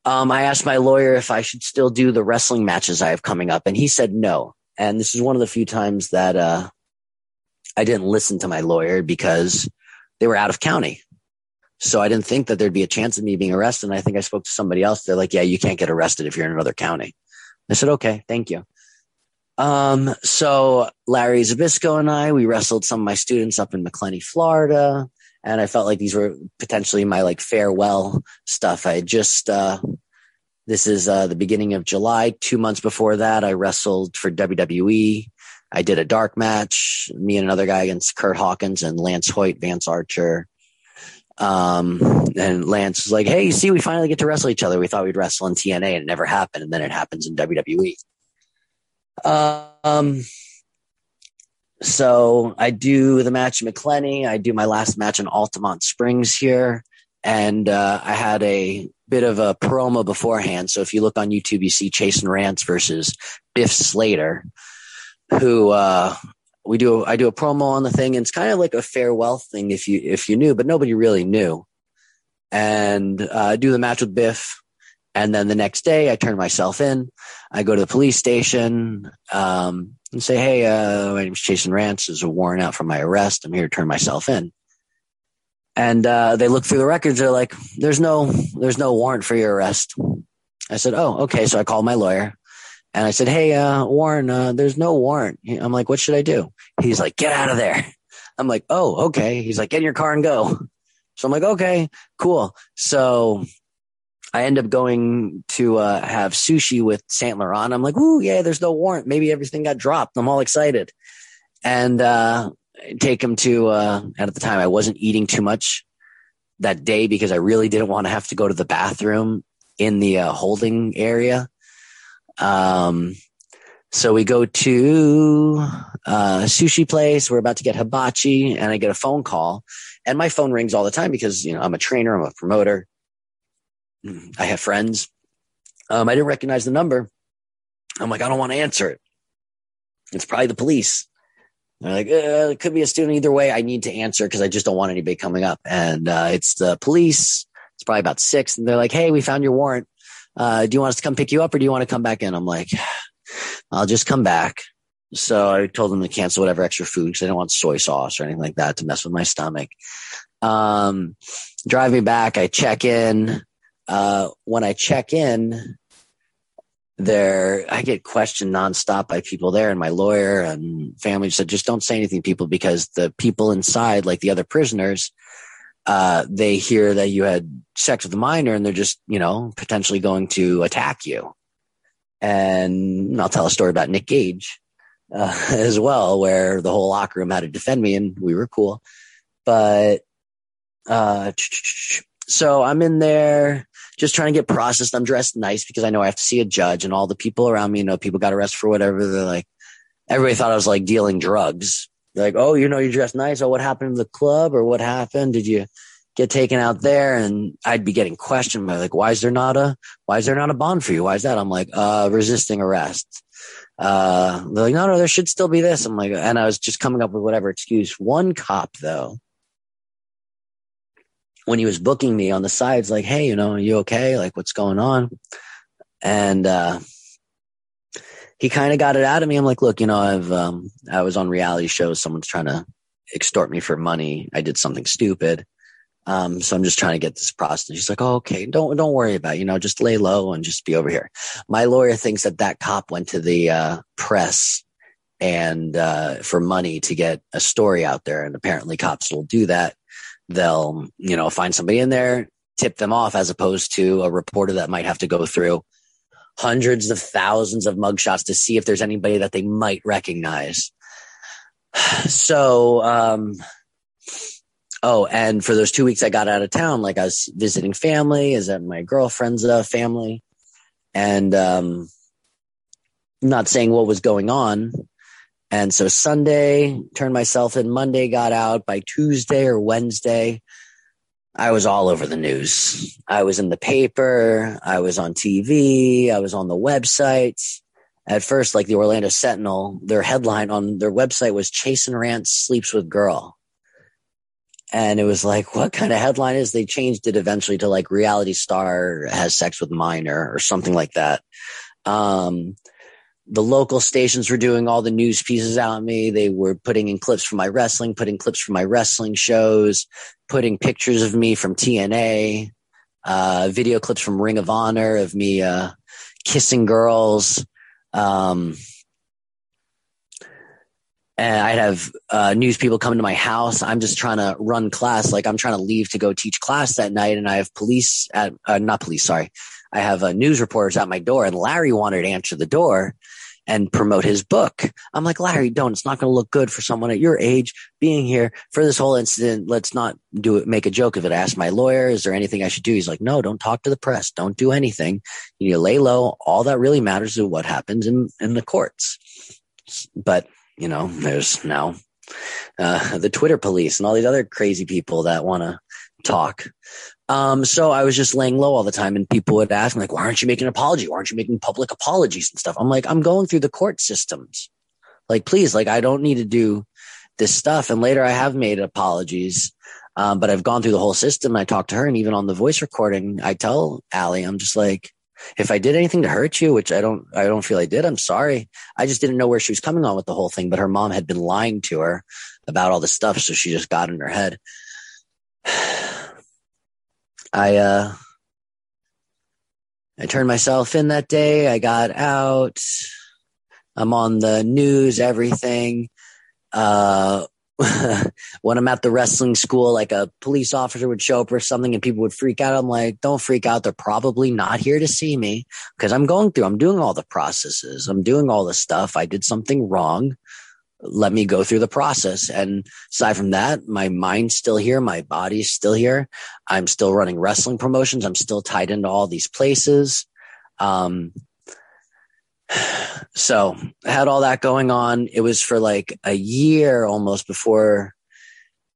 Speaker 3: Um, I asked my lawyer if I should still do the wrestling matches I have coming up, and he said no. And this is one of the few times that uh, I didn't listen to my lawyer because they were out of county. So I didn't think that there'd be a chance of me being arrested. And I think I spoke to somebody else. They're like, yeah, you can't get arrested if you're in another county. I said, okay, thank you. Um, so Larry Zbyszko and I, we wrestled some of my students up in Macclenny, Florida. And I felt like these were potentially my like farewell stuff. I just, uh, this is uh, the beginning of July. Two months before that, I wrestled for WWE. I did a dark match, me and another guy against Kurt Hawkins and Lance Hoyt, Vance Archer. Um, and Lance was like, Hey, see, we finally get to wrestle each other. We thought we'd wrestle in TNA and it never happened. And then it happens in WWE. Um, so I do the match in Macclenny. I do my last match in Altamonte Springs here. And uh, I had a bit of a promo beforehand. So if you look on YouTube, you see Chasyn Rance versus Biff Slater, who uh, we do. I do a promo on the thing, and it's kind of like a farewell thing if you if you knew, but nobody really knew. And uh, I do the match with Biff, and then the next day I turn myself in. I go to the police station um, and say, "Hey, uh, my name's and Rance. There's a warrant out for my arrest. I'm here to turn myself in." And uh, they look through the records. They're like, "There's no, there's no warrant for your arrest." I said, "Oh, okay." So I called my lawyer, and I said, "Hey, uh, Warren, uh, there's no warrant." I'm like, "What should I do?" He's like, "Get out of there." I'm like, "Oh, okay." He's like, "Get in your car and go." So I'm like, "Okay, cool." So I end up going to uh, have sushi with Saint Laurent. I'm like, "Ooh, yeah." There's no warrant. Maybe everything got dropped. I'm all excited, and uh, take him to, uh, at the time I wasn't eating too much that day because I really didn't want to have to go to the bathroom in the uh, holding area. Um, so we go to uh, a sushi place. We're about to get hibachi and I get a phone call and my phone rings all the time because, you know, I'm a trainer. I'm a promoter. I have friends. Um, I didn't recognize the number. I'm like, I don't want to answer it. It's probably the police. They're like, uh, it could be a student either way. I need to answer because I just don't want anybody coming up. And uh, it's the police. It's probably about six. And they're like, hey, we found your warrant. Uh, do you want us to come pick you up or do you want to come back in? I'm like, I'll just come back. So I told them to cancel whatever extra food because I don't want soy sauce or anything like that to mess with my stomach. Um, driving back, I check in. Uh, when I check in, there I get questioned nonstop by people there, and my lawyer and family said, just don't say anything, people, because the people inside, like the other prisoners, uh, they hear that you had sex with a minor, and they're just, you know, potentially going to attack you. And I'll tell a story about Nick Gage uh, as well, where the whole locker room had to defend me, and we were cool. But uh, so I'm in there just trying to get processed. I'm dressed nice because I know I have to see a judge and all the people around me, you know, people got arrested for whatever. They're like, everybody thought I was like dealing drugs. They're like, oh, you know, you're dressed nice. Oh, what happened to the club or what happened? Did you get taken out there? And I'd be getting questioned by like, why is there not a, why is there not a bond for you? Why is that? I'm like, uh, resisting arrest. Uh, they're like, no, no, there should still be this. I'm like, and I was just coming up with whatever excuse. One cop though, when he was booking me on the sides, like, hey, you know, are you okay? Like, what's going on? And uh, he kind of got it out of me. I'm like, look, you know, I've um, I was on reality shows. Someone's trying to extort me for money. I did something stupid. Um, so I'm just trying to get this process. She's like, "Oh, okay. Don't don't worry about it. You know, just lay low and just be over here." My lawyer thinks that that cop went to the uh, press and uh, for money to get a story out there, and apparently cops will do that they'll, you know, find somebody in there, tip them off as opposed to a reporter that might have to go through hundreds of thousands of mugshots to see if there's anybody that they might recognize. So, um, oh, and for those two weeks I got out of town, like I was visiting family, is at my girlfriend's uh, family, and um, not saying what was going on, and so Sunday, turned myself in. Monday, got out. By Tuesday or Wednesday, I was all over the news. I was in the paper. I was on TV. I was on the website. At first, like the Orlando Sentinel, their headline on their website was Chasyn Rance sleeps with girl. And it was like, what kind of headline is? They changed it eventually to like reality star has sex with minor or something like that. Um, the local stations were doing all the news pieces out on me. They were putting in clips from my wrestling, putting clips from my wrestling shows, putting pictures of me from TNA, uh, video clips from Ring of Honor of me uh, kissing girls. Um, and I'd have uh, news people coming to my house. I'm just trying to run class, like I'm trying to leave to go teach class that night, and I have police at uh, not police, sorry, I have uh, news reporters at my door, and Larry wanted to answer the door and promote his book. I'm like, Larry, don't. It's not going to look good for someone at your age being here for this whole incident. Let's not do it. Make a joke of it. I asked my lawyer, is there anything I should do? He's like, no, don't talk to the press. Don't do anything. You need to lay low. All that really matters is what happens in, in the courts. But you know, there's now uh, the Twitter police and all these other crazy people that want to talk. Um, so I was just laying low all the time, and people would ask me like, "Why aren't you making an apology? Why aren't you making public apologies and stuff?" I'm like, "I'm going through the court systems. Like, please, like, I don't need to do this stuff." And later, I have made apologies, um, but I've gone through the whole system. I talked to her, and even on the voice recording, I tell Allie, I'm just like, if I did anything to hurt you, which I don't, I don't feel I did, I'm sorry. I just didn't know where she was coming on with the whole thing, but her mom had been lying to her about all this stuff. So she just got in her head. I, uh, I turned myself in that day. I got out. I'm on the news, everything. Uh, when I'm at the wrestling school, like a police officer would show up or something and people would freak out. I'm like, don't freak out. They're probably not here to see me because I'm going through, I'm doing all the processes. I'm doing all the stuff. I did something wrong. Let me go through the process. And aside from that, my mind's still here. My body's still here. I'm still running wrestling promotions. I'm still tied into all these places. Um, so I had all that going on. It was for like a year almost before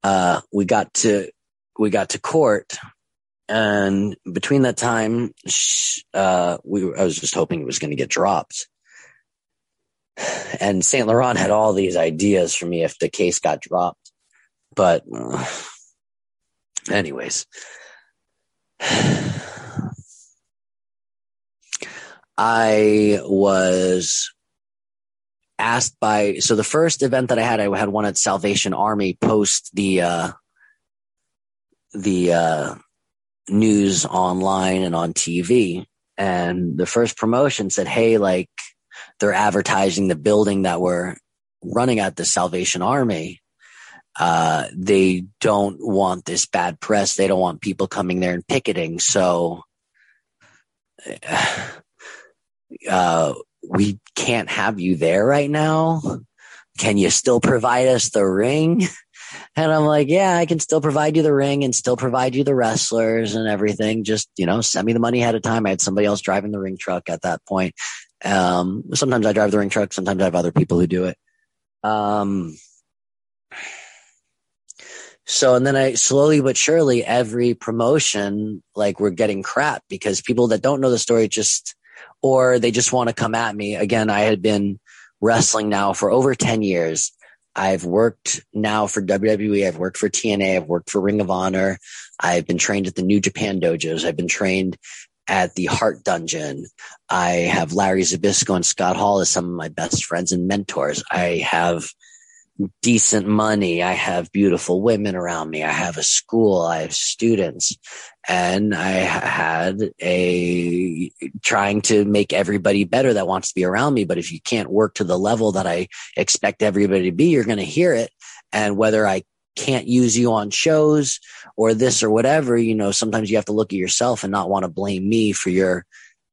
Speaker 3: uh, we got to we got to court, and between that time, uh, we I was just hoping it was going to get dropped. And Saint Laurent had all these ideas for me if the case got dropped, but uh, anyways. I was asked by so the first event that I had, I had one at Salvation Army post the uh, the uh, news online and on TV, and the first promotion said, "Hey, like they're advertising the building that we're running at the Salvation Army." Uh, they don't want this bad press. They don't want people coming there and picketing. So, uh, we can't have you there right now. Can you still provide us the ring? And I'm like, yeah, I can still provide you the ring and still provide you the wrestlers and everything. Just, you know, send me the money ahead of time. I had somebody else driving the ring truck at that point. Um, sometimes I drive the ring truck. Sometimes I have other people who do it. Um, so, and then I slowly but surely every promotion, like we're getting crap because people that don't know the story just or they just want to come at me. Again, I had been wrestling now for over 10 years. I've worked now for WWE. I've worked for TNA. I've worked for Ring of Honor. I've been trained at the New Japan dojos. I've been trained at the Hart Dungeon. I have Larry Zbyszko and Scott Hall as some of my best friends and mentors. I have decent money. I have beautiful women around me. I have a school. I have students and I had a trying to make everybody better that wants to be around me. But if you can't work to the level that I expect everybody to be, you're going to hear it. And whether I can't use you on shows or this or whatever, you know, sometimes you have to look at yourself and not want to blame me for your,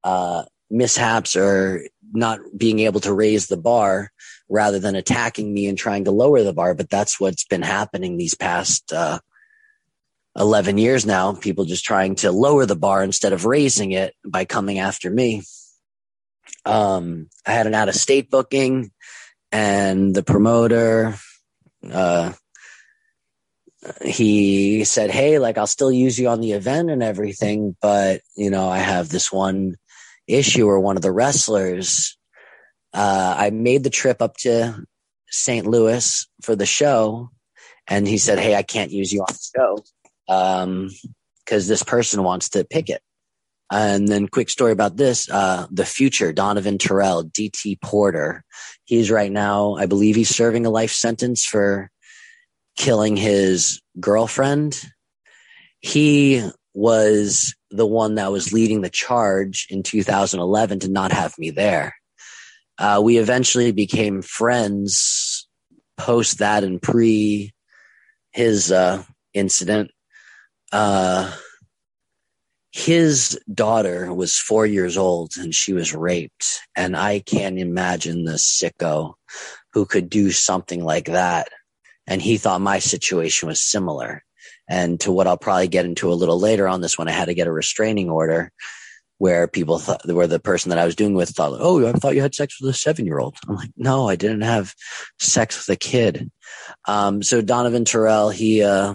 Speaker 3: uh, mishaps or not being able to raise the bar rather than attacking me and trying to lower the bar. But that's what's been happening these past, uh, 11 years now, people just trying to lower the bar instead of raising it by coming after me. Um, I had an out of state booking and the promoter, uh, he said, Hey, like I'll still use you on the event and everything, but you know, I have this one issue or one of the wrestlers. Uh, I made the trip up to St. Louis for the show and he said, Hey, I can't use you on the show um, because this person wants to pick it. And then quick story about this, uh, the future, Donovan Terrell, DT Porter. He's right now, I believe he's serving a life sentence for killing his girlfriend. He was the one that was leading the charge in 2011 to not have me there. Uh, we eventually became friends post that and pre his uh, incident, uh, his daughter was four years old and she was raped. And I can't imagine the sicko who could do something like that. And he thought my situation was similar. And to what I'll probably get into a little later on this one, I had to get a restraining order where people thought, where the person that I was doing with thought, Oh, I thought you had sex with a seven year old. I'm like, no, I didn't have sex with a kid. Um, so Donovan Terrell, he, uh,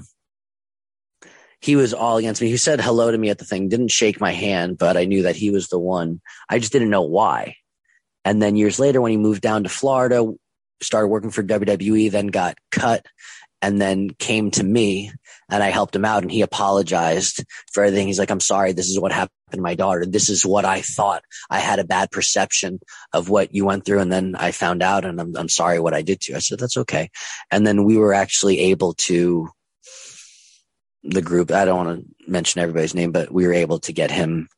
Speaker 3: he was all against me. He said hello to me at the thing, didn't shake my hand, but I knew that he was the one. I just didn't know why. And then years later, when he moved down to Florida, started working for WWE, then got cut and then came to me and I helped him out and he apologized for everything. He's like, I'm sorry. This is what happened to my daughter. This is what I thought. I had a bad perception of what you went through. And then I found out and I'm, I'm sorry what I did to you. I said, that's okay. And then we were actually able to the group. I don't want to mention everybody's name, but we were able to get him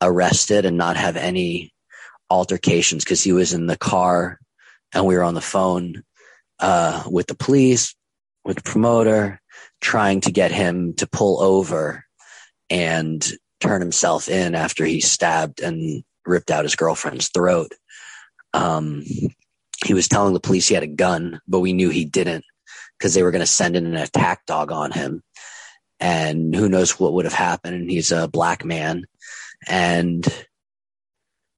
Speaker 3: arrested and not have any altercations because he was in the car and we were on the phone uh, with the police, with the promoter, trying to get him to pull over and turn himself in after he stabbed and ripped out his girlfriend's throat. Um, he was telling the police he had a gun, but we knew he didn't because they were going to send in an attack dog on him and who knows what would have happened. And he's a black man and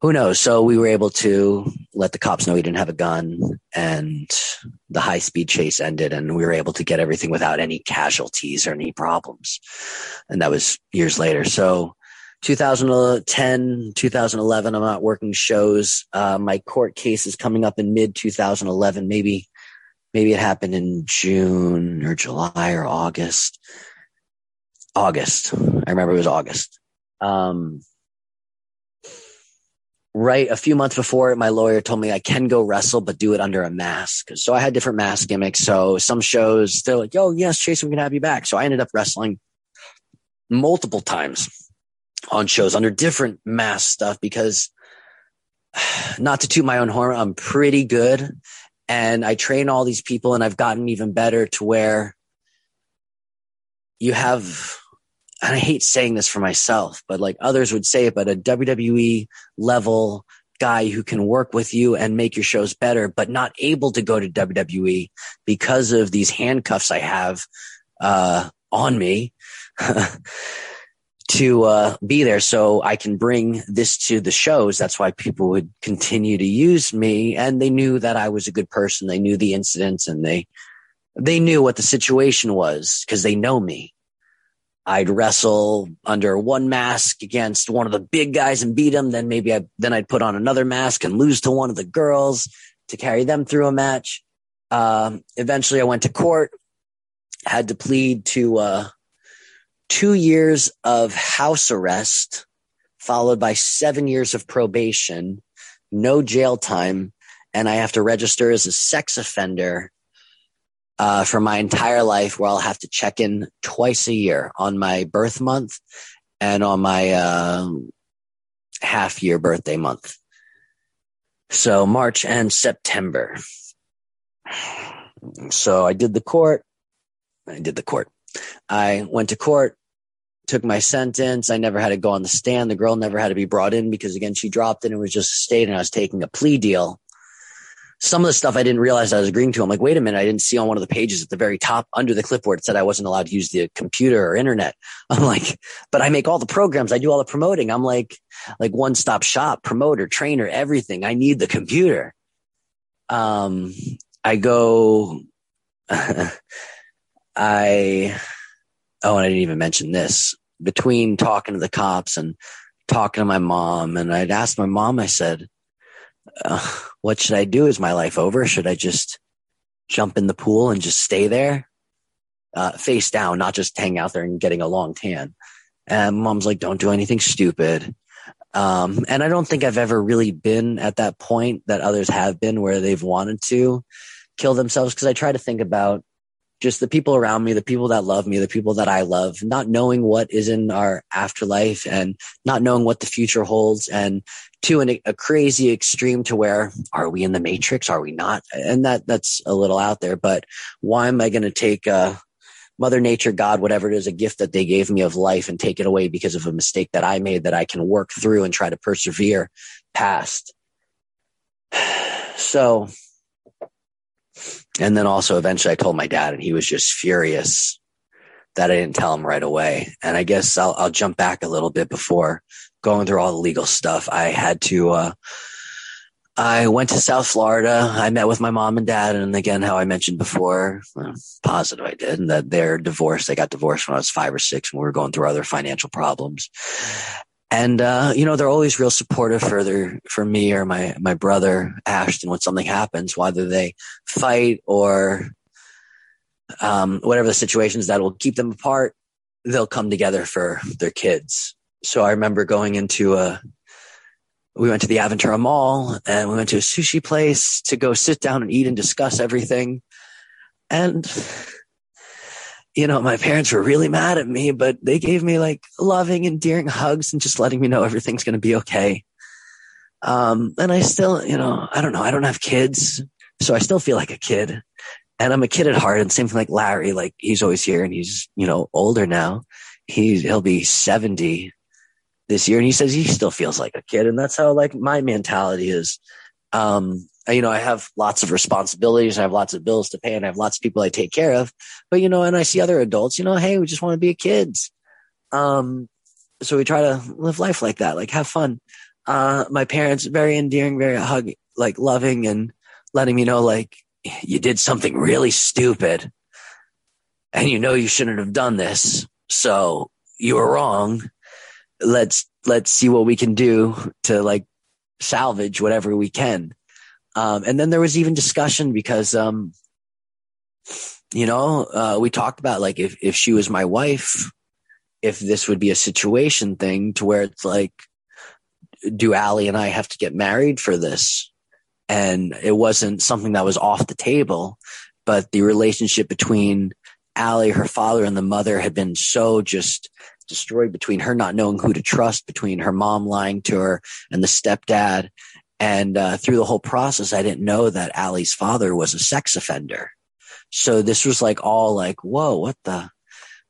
Speaker 3: who knows? So we were able to let the cops know he didn't have a gun and the high speed chase ended and we were able to get everything without any casualties or any problems. And that was years later. So 2010, 2011, I'm not working shows. Uh, my court case is coming up in mid 2011. Maybe, maybe it happened in June or July or August. August. I remember it was August. Um, right a few months before my lawyer told me I can go wrestle, but do it under a mask. So I had different mask gimmicks. So some shows, they're like, oh, yes, Chasyn, we can have you back. So I ended up wrestling multiple times on shows under different mask stuff because not to toot my own horn, I'm pretty good. And I train all these people and I've gotten even better to where you have and I hate saying this for myself, but like others would say it, but a WWE level guy who can work with you and make your shows better, but not able to go to WWE because of these handcuffs I have uh, on me to uh, be there. So I can bring this to the shows. That's why people would continue to use me. And they knew that I was a good person. They knew the incidents and they, they knew what the situation was because they know me. I'd wrestle under one mask against one of the big guys and beat him. Then maybe I, then I'd put on another mask and lose to one of the girls to carry them through a match. Um, eventually I went to court, had to plead to, uh, two years of house arrest, followed by seven years of probation, no jail time. And I have to register as a sex offender uh, for my entire life where I'll have to check in twice a year on my birth month and on my uh, half year birthday month. So March and September. So I did the court. I did the court. I went to court, took my sentence. I never had to go on the stand. The girl never had to be brought in because again, she dropped it and it was just a state and I was taking a plea deal some of the stuff I didn't realize I was agreeing to. I'm like, wait a minute, I didn't see on one of the pages at the very top under the clipboard it said I wasn't allowed to use the computer or internet. I'm like, but I make all the programs, I do all the promoting. I'm like, like one stop shop, promoter, trainer, everything. I need the computer. Um, I go, I, oh, and I didn't even mention this between talking to the cops and talking to my mom. And I'd asked my mom, I said, what should I do? Is my life over? Should I just jump in the pool and just stay there, uh, face down, not just hang out there and getting a long tan? And mom's like, don't do anything stupid. Um, and I don't think I've ever really been at that point that others have been where they've wanted to kill themselves. Cause I try to think about just the people around me, the people that love me, the people that I love, not knowing what is in our afterlife and not knowing what the future holds and to an, a crazy extreme to where are we in the matrix? Are we not? And that, that's a little out there, but why am I going to take, uh, mother nature, God, whatever it is, a gift that they gave me of life and take it away because of a mistake that I made that I can work through and try to persevere past. So and then also eventually I told my dad and he was just furious that I didn't tell him right away. And I guess I'll, I'll jump back a little bit before going through all the legal stuff. I had to, uh, I went to South Florida. I met with my mom and dad. And again, how I mentioned before, well, positive I did, and that they're divorced. They got divorced when I was five or six and we were going through other financial problems and uh, you know they're always real supportive for their for me or my my brother Ashton when something happens, whether they fight or um, whatever the situations that will keep them apart, they'll come together for their kids. So I remember going into a we went to the Aventura Mall and we went to a sushi place to go sit down and eat and discuss everything. And you know, my parents were really mad at me, but they gave me like loving, endearing hugs and just letting me know everything's going to be okay. Um, and I still, you know, I don't know. I don't have kids, so I still feel like a kid and I'm a kid at heart. And same thing like Larry, like he's always here and he's, you know, older now. He's, he'll be 70 this year. And he says he still feels like a kid. And that's how like my mentality is. Um, you know, I have lots of responsibilities. I have lots of bills to pay and I have lots of people I take care of. But, you know, and I see other adults, you know, hey, we just want to be kids. Um, so we try to live life like that, like have fun. Uh, my parents, very endearing, very hug, like loving and letting me know, like, you did something really stupid and you know you shouldn't have done this. So you were wrong. Let's, let's see what we can do to like salvage whatever we can. Um, and then there was even discussion because, um, you know, uh, we talked about like if, if she was my wife, if this would be a situation thing to where it's like, do Allie and I have to get married for this? And it wasn't something that was off the table, but the relationship between Allie, her father, and the mother had been so just destroyed between her not knowing who to trust, between her mom lying to her and the stepdad. And uh, through the whole process, I didn't know that Allie's father was a sex offender. So this was like all like, whoa, what the?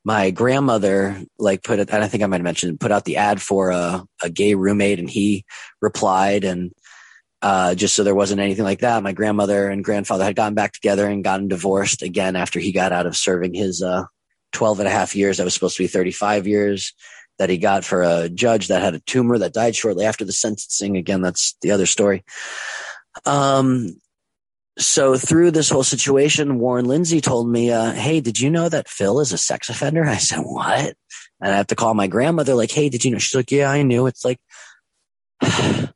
Speaker 3: My grandmother like put it, and I think I might have mentioned, put out the ad for a, a gay roommate, and he replied, and uh, just so there wasn't anything like that. My grandmother and grandfather had gotten back together and gotten divorced again after he got out of serving his uh, 12 and a half years. That was supposed to be 35 years that he got for a judge that had a tumor that died shortly after the sentencing. Again, that's the other story. Um, so through this whole situation, Warren Lindsay told me, uh, Hey, did you know that Phil is a sex offender? I said, what? And I have to call my grandmother like, Hey, did you know? She's like, yeah, I knew. It's like,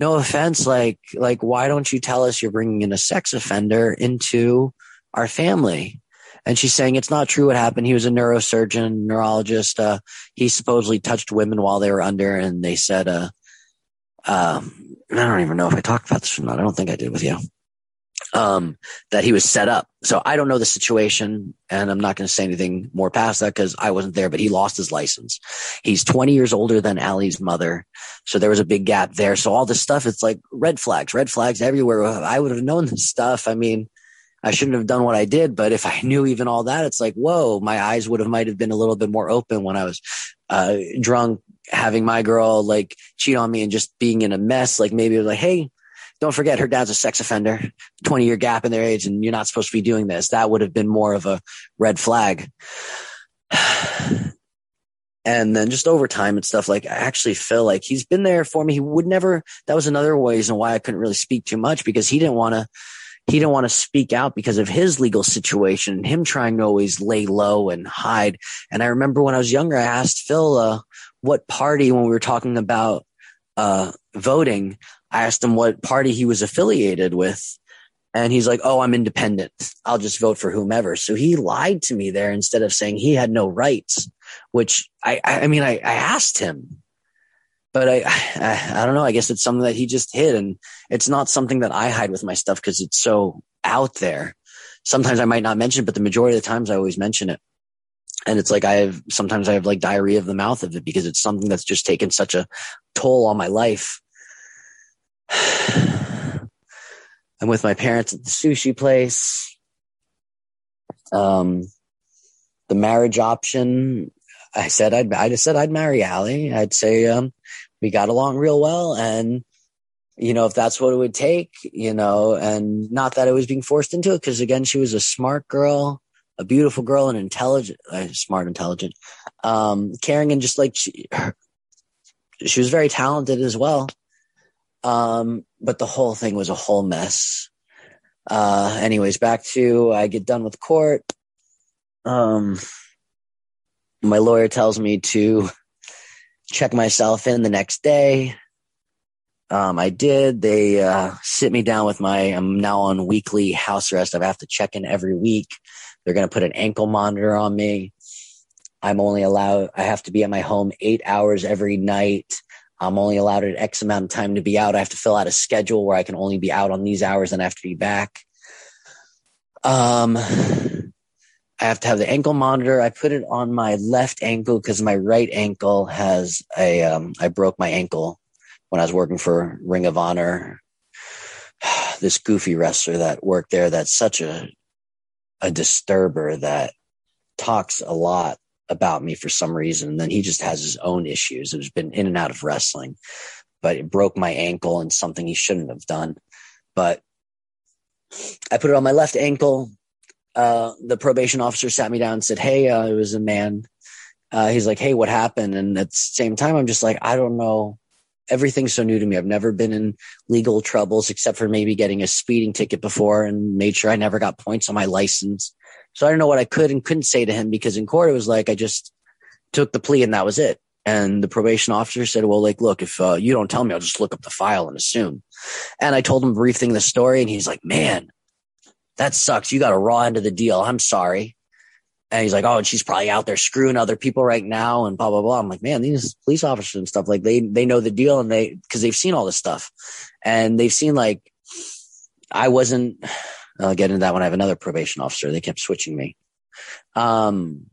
Speaker 3: no offense. Like, like, why don't you tell us you're bringing in a sex offender into our family? And she's saying it's not true what happened. He was a neurosurgeon, neurologist. Uh, he supposedly touched women while they were under, and they said, uh, um, I don't even know if I talked about this or not. I don't think I did with you. Um, that he was set up. So I don't know the situation, and I'm not going to say anything more past that because I wasn't there. But he lost his license. He's 20 years older than Allie's mother, so there was a big gap there. So all this stuff, it's like red flags, red flags everywhere. I would have known this stuff. I mean, I shouldn't have done what I did. But if I knew even all that, it's like, whoa, my eyes would have might have been a little bit more open when I was uh, drunk, having my girl like cheat on me and just being in a mess. Like maybe like, hey, don't forget her dad's a sex offender, 20 year gap in their age, and you're not supposed to be doing this. That would have been more of a red flag. and then just over time and stuff like i actually feel like he's been there for me he would never that was another reason why i couldn't really speak too much because he didn't want to he didn't want to speak out because of his legal situation and him trying to always lay low and hide. And I remember when I was younger, I asked Phil, uh, what party, when we were talking about, uh, voting, I asked him what party he was affiliated with. And he's like, Oh, I'm independent. I'll just vote for whomever. So he lied to me there instead of saying he had no rights, which I, I mean, I, I asked him, but I, I, I don't know. I guess it's something that he just hid, and it's not something that I hide with my stuff because it's so out there. sometimes I might not mention it, but the majority of the times I always mention it. And it's like I have sometimes I have like diarrhea of the mouth of it because it's something that's just taken such a toll on my life. I'm with my parents at the sushi place. Um, the marriage option. I said I'd I just said I'd marry Allie. I'd say um, we got along real well, and you know if that's what it would take, you know, and not that I was being forced into it because again she was a smart girl, a beautiful girl, and intelligent, uh, smart, intelligent, um, caring, and just like she, she was very talented as well. Um, but the whole thing was a whole mess. Uh, anyways, back to I get done with court. Um, my lawyer tells me to check myself in the next day. Um, I did. They uh, sit me down with my. I'm now on weekly house arrest. I have to check in every week. They're going to put an ankle monitor on me. I'm only allowed. I have to be at my home eight hours every night. I'm only allowed an X amount of time to be out. I have to fill out a schedule where I can only be out on these hours and I have to be back. Um, I have to have the ankle monitor. I put it on my left ankle because my right ankle has a. Um, I broke my ankle when I was working for Ring of Honor. This goofy wrestler that worked there that's such a a disturber that talks a lot about me for some reason. And then he just has his own issues. It's been in and out of wrestling, but it broke my ankle and something he shouldn't have done. But I put it on my left ankle. Uh, the probation officer sat me down and said, Hey, uh, it was a man. Uh, he's like, Hey, what happened? And at the same time, I'm just like, I don't know. Everything's so new to me. I've never been in legal troubles except for maybe getting a speeding ticket before and made sure I never got points on my license. So I don't know what I could and couldn't say to him because in court it was like I just took the plea and that was it. And the probation officer said, well, like, look, if uh, you don't tell me, I'll just look up the file and assume. And I told him a brief thing of the story and he's like, man, that sucks. You got a raw end of the deal. I'm sorry. And he's like, oh, and she's probably out there screwing other people right now and blah, blah, blah. I'm like, man, these police officers and stuff, like they, they know the deal and they, cause they've seen all this stuff and they've seen like, I wasn't, I'll get into that when I have another probation officer. They kept switching me. Um,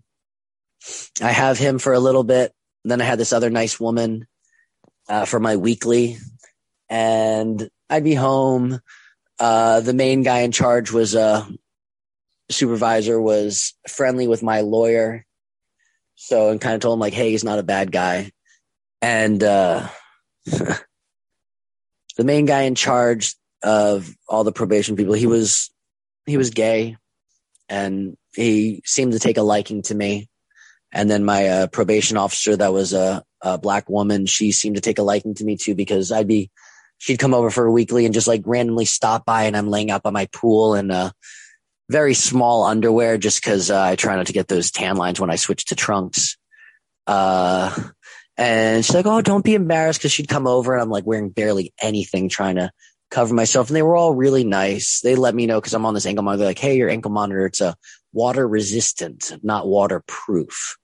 Speaker 3: I have him for a little bit. Then I had this other nice woman uh, for my weekly, and I'd be home. Uh, the main guy in charge was a uh, supervisor was friendly with my lawyer, so and kind of told him like, "Hey, he's not a bad guy," and uh, the main guy in charge of all the probation people. He was he was gay, and he seemed to take a liking to me. And then my uh, probation officer, that was a, a black woman, she seemed to take a liking to me too because I'd be she'd come over for a weekly and just like randomly stop by, and I'm laying out by my pool in uh, very small underwear just because uh, I try not to get those tan lines when I switch to trunks. Uh, and she's like, "Oh, don't be embarrassed," because she'd come over and I'm like wearing barely anything, trying to cover myself. And they were all really nice. They let me know because I'm on this ankle monitor. They're like, hey, your ankle monitor, it's a water resistant, not waterproof.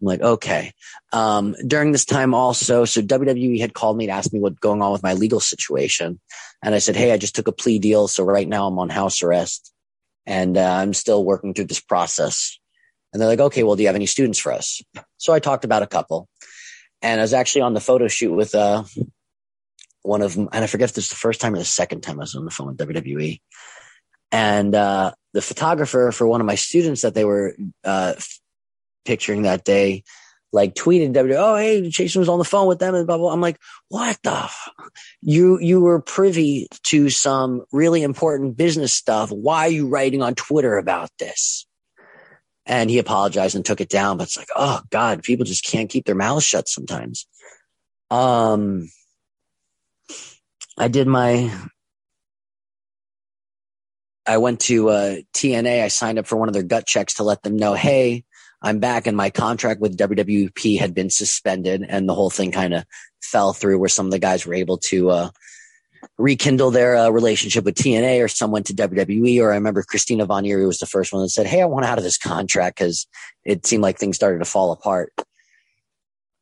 Speaker 3: I'm like, okay. Um, during this time also, so WWE had called me to ask me what's going on with my legal situation. And I said, hey, I just took a plea deal. So right now I'm on house arrest and uh, I'm still working through this process. And they're like, okay, well, do you have any students for us? So I talked about a couple. And I was actually on the photo shoot with uh, one of them, and I forget if this is the first time or the second time I was on the phone with WWE. And uh, the photographer for one of my students that they were uh, picturing that day, like tweeted WWE, oh hey, Chasyn was on the phone with them and blah blah. I'm like, what the? F-? You you were privy to some really important business stuff. Why are you writing on Twitter about this? And he apologized and took it down. But it's like, oh God, people just can't keep their mouths shut sometimes. Um, I did my I went to uh, TNA. I signed up for one of their gut checks to let them know, hey, I'm back, and my contract with WWP had been suspended, and the whole thing kind of fell through. Where some of the guys were able to uh, rekindle their uh, relationship with TNA, or some went to WWE. Or I remember Christina Von Eerie was the first one that said, "Hey, I want out of this contract because it seemed like things started to fall apart."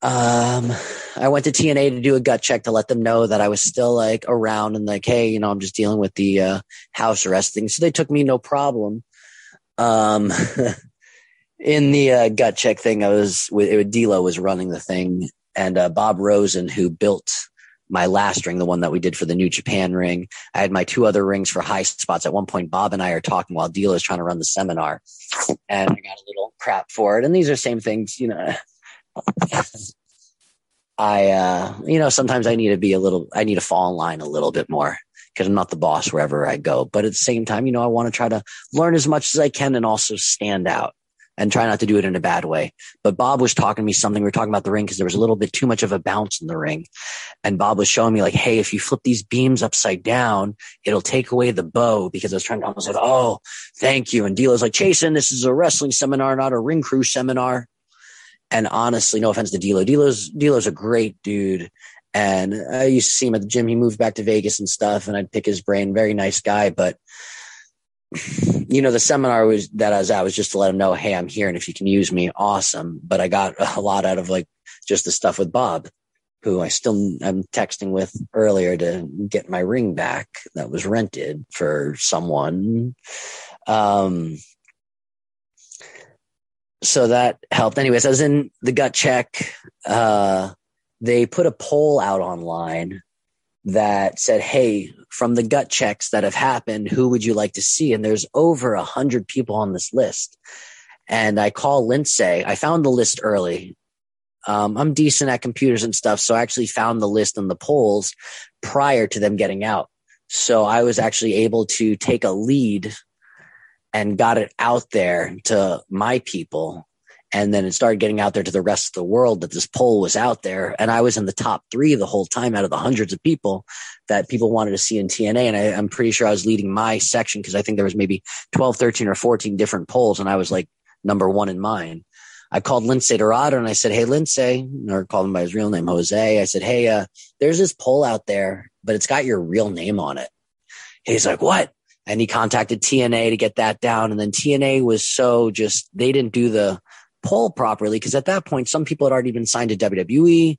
Speaker 3: Um, I went to TNA to do a gut check to let them know that I was still like around and like, hey, you know, I'm just dealing with the uh, house arrest thing. So they took me no problem. Um, in the uh, gut check thing, I was with it, D'Lo was running the thing, and uh, Bob Rosen, who built my last ring, the one that we did for the New Japan ring. I had my two other rings for high spots. At one point, Bob and I are talking while D'Lo is trying to run the seminar, and I got a little crap for it. And these are same things, you know. I, uh, you know, sometimes I need to be a little, I need to fall in line a little bit more because I'm not the boss wherever I go. But at the same time, you know, I want to try to learn as much as I can and also stand out and try not to do it in a bad way. But Bob was talking to me something. We were talking about the ring because there was a little bit too much of a bounce in the ring. And Bob was showing me like, Hey, if you flip these beams upside down, it'll take away the bow because I was trying to almost say, Oh, thank you. And D'Lo's like, Jason, this is a wrestling seminar, not a ring crew seminar. And honestly, no offense to D'Lo, D'Lo's, D'Lo's a great dude. And I used to see him at the gym. He moved back to Vegas and stuff, and I'd pick his brain. Very nice guy, but you know, the seminar was that I was at was just to let him know, hey, I'm here, and if you can use me, awesome. But I got a lot out of like just the stuff with Bob, who I still I'm texting with earlier to get my ring back that was rented for someone. Um, so that helped. Anyways, I was in the gut check. Uh, they put a poll out online that said, Hey, from the gut checks that have happened, who would you like to see? And there's over a hundred people on this list. And I call Lince. I found the list early. Um, I'm decent at computers and stuff. So I actually found the list and the polls prior to them getting out. So I was actually able to take a lead and got it out there to my people. And then it started getting out there to the rest of the world that this poll was out there. And I was in the top three the whole time out of the hundreds of people that people wanted to see in TNA. And I, am pretty sure I was leading my section because I think there was maybe 12, 13 or 14 different polls. And I was like number one in mine. I called Lince Dorado and I said, Hey, Lince, or called him by his real name, Jose. I said, Hey, uh, there's this poll out there, but it's got your real name on it. He's like, what? and he contacted TNA to get that down. And then TNA was so just, they didn't do the poll properly because at that point, some people had already been signed to WWE.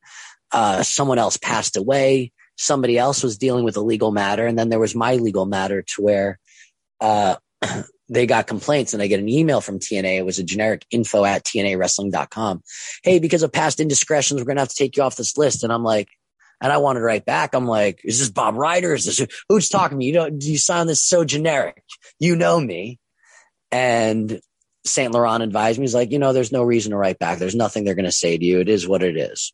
Speaker 3: Uh, someone else passed away. Somebody else was dealing with a legal matter. And then there was my legal matter to where, uh, they got complaints and I get an email from TNA. It was a generic info at TNAwrestling.com. Hey, because of past indiscretions, we're going to have to take you off this list. And I'm like, and I wanted to write back. I'm like, is this Bob Ryder? Is this who's talking to me? You don't, you sound this so generic. You know me. And St. Laurent advised me, he's like, you know, there's no reason to write back. There's nothing they're going to say to you. It is what it is.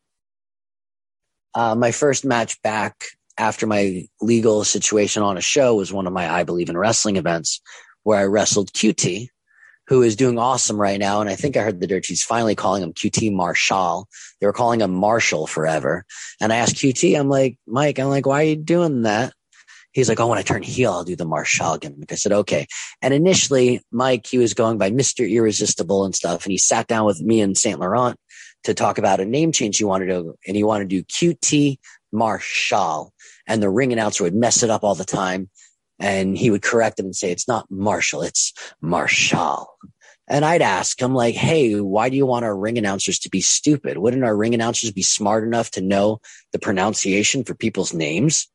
Speaker 3: Uh, my first match back after my legal situation on a show was one of my I Believe in Wrestling events where I wrestled QT, who is doing awesome right now. And I think I heard the dirt sheets finally calling him QT Marshall. They were calling him Marshall forever. And I asked QT, I'm like, Mike, I'm like, why are you doing that? He's like, oh, when I turn heel, I'll do the Marshall gimmick. I said, okay. And initially, Mike, he was going by Mr. Irresistible and stuff. And he sat down with me and St. Laurent to talk about a name change he wanted to, and he wanted to do QT Marshall. And the ring announcer would mess it up all the time and he would correct him and say, it's not Marshall, it's Marshall. And I'd ask him like, Hey, why do you want our ring announcers to be stupid? Wouldn't our ring announcers be smart enough to know the pronunciation for people's names?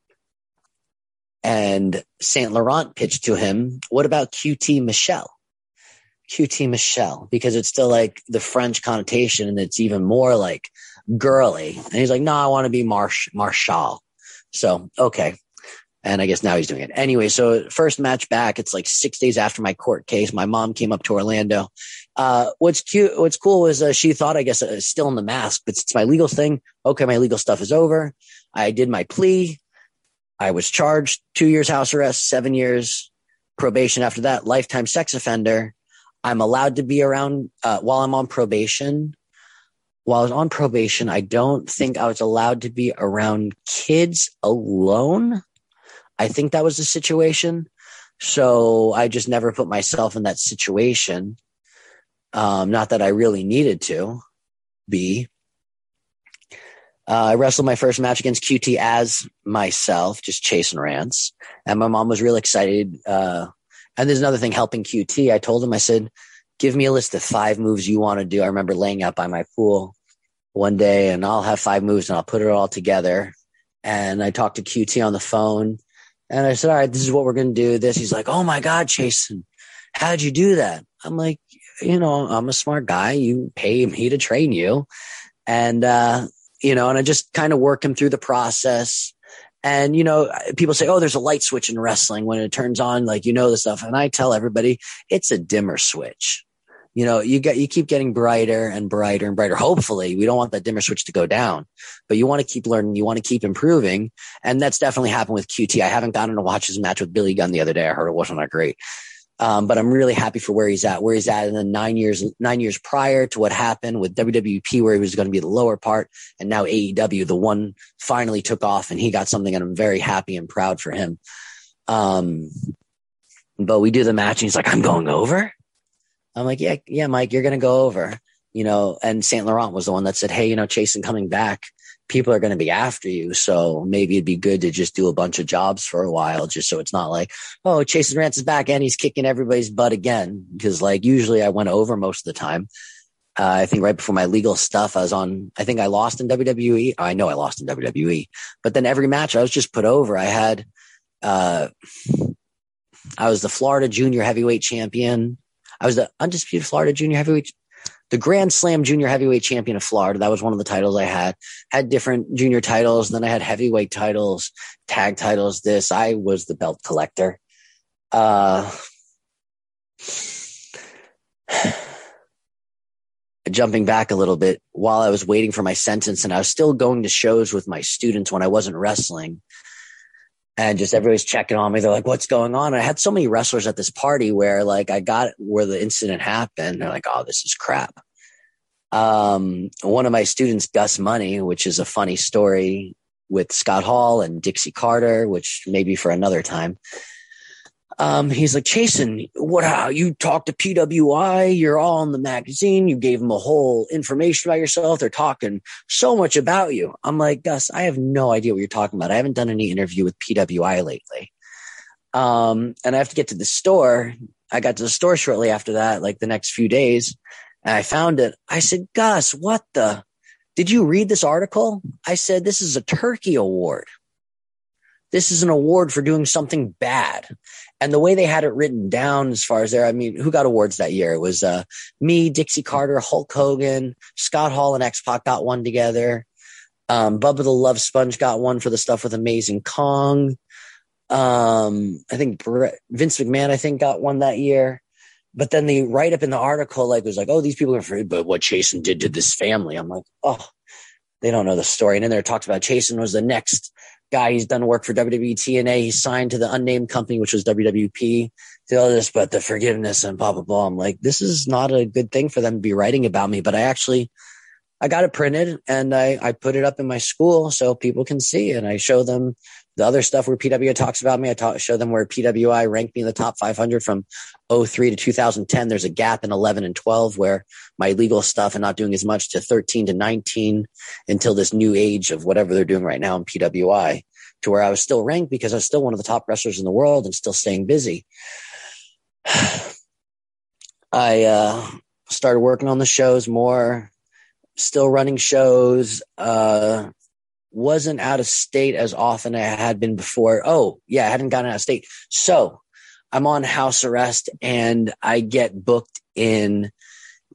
Speaker 3: And St. Laurent pitched to him, what about QT Michelle? QT Michelle, because it's still like the French connotation and it's even more like girly. And he's like, no, I want to be Marsh, Marshall. So, okay. And I guess now he's doing it. Anyway, so first match back, it's like six days after my court case. My mom came up to Orlando. Uh, what's cute, what's cool was uh, she thought, I guess, uh, still in the mask, but it's my legal thing. Okay, my legal stuff is over. I did my plea. I was charged two years house arrest, seven years probation. After that, lifetime sex offender. I'm allowed to be around uh, while I'm on probation. While I was on probation, I don't think I was allowed to be around kids alone. I think that was the situation. So I just never put myself in that situation. Um, not that I really needed to be. Uh, I wrestled my first match against QT as myself, just Chasyn Rance. And my mom was real excited. Uh, and there's another thing helping QT. I told him, I said, give me a list of five moves you want to do. I remember laying out by my pool one day and I'll have five moves and I'll put it all together. And I talked to QT on the phone and I said, all right, this is what we're going to do. This. He's like, oh my God, Jason, how'd you do that? I'm like, you know, I'm a smart guy. You pay me to train you. And, uh, you know, and I just kind of work him through the process. And, you know, people say, oh, there's a light switch in wrestling when it turns on, like, you know, the stuff. And I tell everybody it's a dimmer switch. You know, you get, you keep getting brighter and brighter and brighter. Hopefully we don't want that dimmer switch to go down, but you want to keep learning. You want to keep improving. And that's definitely happened with QT. I haven't gotten to watch his match with Billy Gunn the other day. I heard it wasn't that great. Um, but I'm really happy for where he's at, where he's at in the nine years, nine years prior to what happened with WWP, where he was going to be the lower part. And now AEW, the one finally took off and he got something and I'm very happy and proud for him. Um, but we do the match and he's like, I'm going over. I'm like, yeah, yeah, Mike, you're going to go over, you know, and Saint Laurent was the one that said, Hey, you know, Chasyn coming back people are going to be after you. So maybe it'd be good to just do a bunch of jobs for a while, just so it's not like, oh, Chasyn Rance is back and he's kicking everybody's butt again. Cause like usually I went over most of the time. Uh, I think right before my legal stuff, I was on, I think I lost in WWE. I know I lost in WWE, but then every match I was just put over. I had, uh, I was the Florida junior heavyweight champion. I was the undisputed Florida junior heavyweight the Grand Slam junior heavyweight champion of Florida. That was one of the titles I had. Had different junior titles. Then I had heavyweight titles, tag titles. This I was the belt collector. Uh, jumping back a little bit, while I was waiting for my sentence, and I was still going to shows with my students when I wasn't wrestling and just everybody's checking on me. They're like, what's going on? And I had so many wrestlers at this party where like I got where the incident happened. They're like, oh, this is crap. Um, one of my students, Gus Money, which is a funny story with Scott Hall and Dixie Carter, which maybe for another time um, he's like, Chasyn, what, how you talk to PWI? You're all in the magazine. You gave them a whole information about yourself. They're talking so much about you. I'm like, Gus, I have no idea what you're talking about. I haven't done any interview with PWI lately. Um, and I have to get to the store. I got to the store shortly after that, like the next few days, and I found it. I said, Gus, what the? Did you read this article? I said, this is a turkey award. This is an award for doing something bad. And the way they had it written down as far as there, I mean, who got awards that year? It was uh, me, Dixie Carter, Hulk Hogan, Scott Hall, and X Pac got one together. Um, Bubba the Love Sponge got one for the stuff with Amazing Kong. Um, I think Vince McMahon, I think, got one that year. But then the write up in the article, like, was like, oh, these people are afraid, but what Chasyn did to this family. I'm like, oh, they don't know the story. And then there talked about Chasyn was the next guy. He's done work for WWE TNA. He signed to the unnamed company, which was WWP. To all this, but the forgiveness and blah blah blah. I'm like, this is not a good thing for them to be writing about me. But I actually, I got it printed and I I put it up in my school so people can see. And I show them the other stuff where PWI talks about me. I talk, show them where PWI ranked me in the top 500 from 03 to 2010. There's a gap in 11 and 12 where my legal stuff and not doing as much to 13 to 19 until this new age of whatever they're doing right now in PWI to where I was still ranked because I was still one of the top wrestlers in the world and still staying busy. I uh, started working on the shows more, still running shows. Uh, wasn't out of state as often as I had been before. Oh, yeah, I hadn't gotten out of state. So I'm on house arrest and I get booked in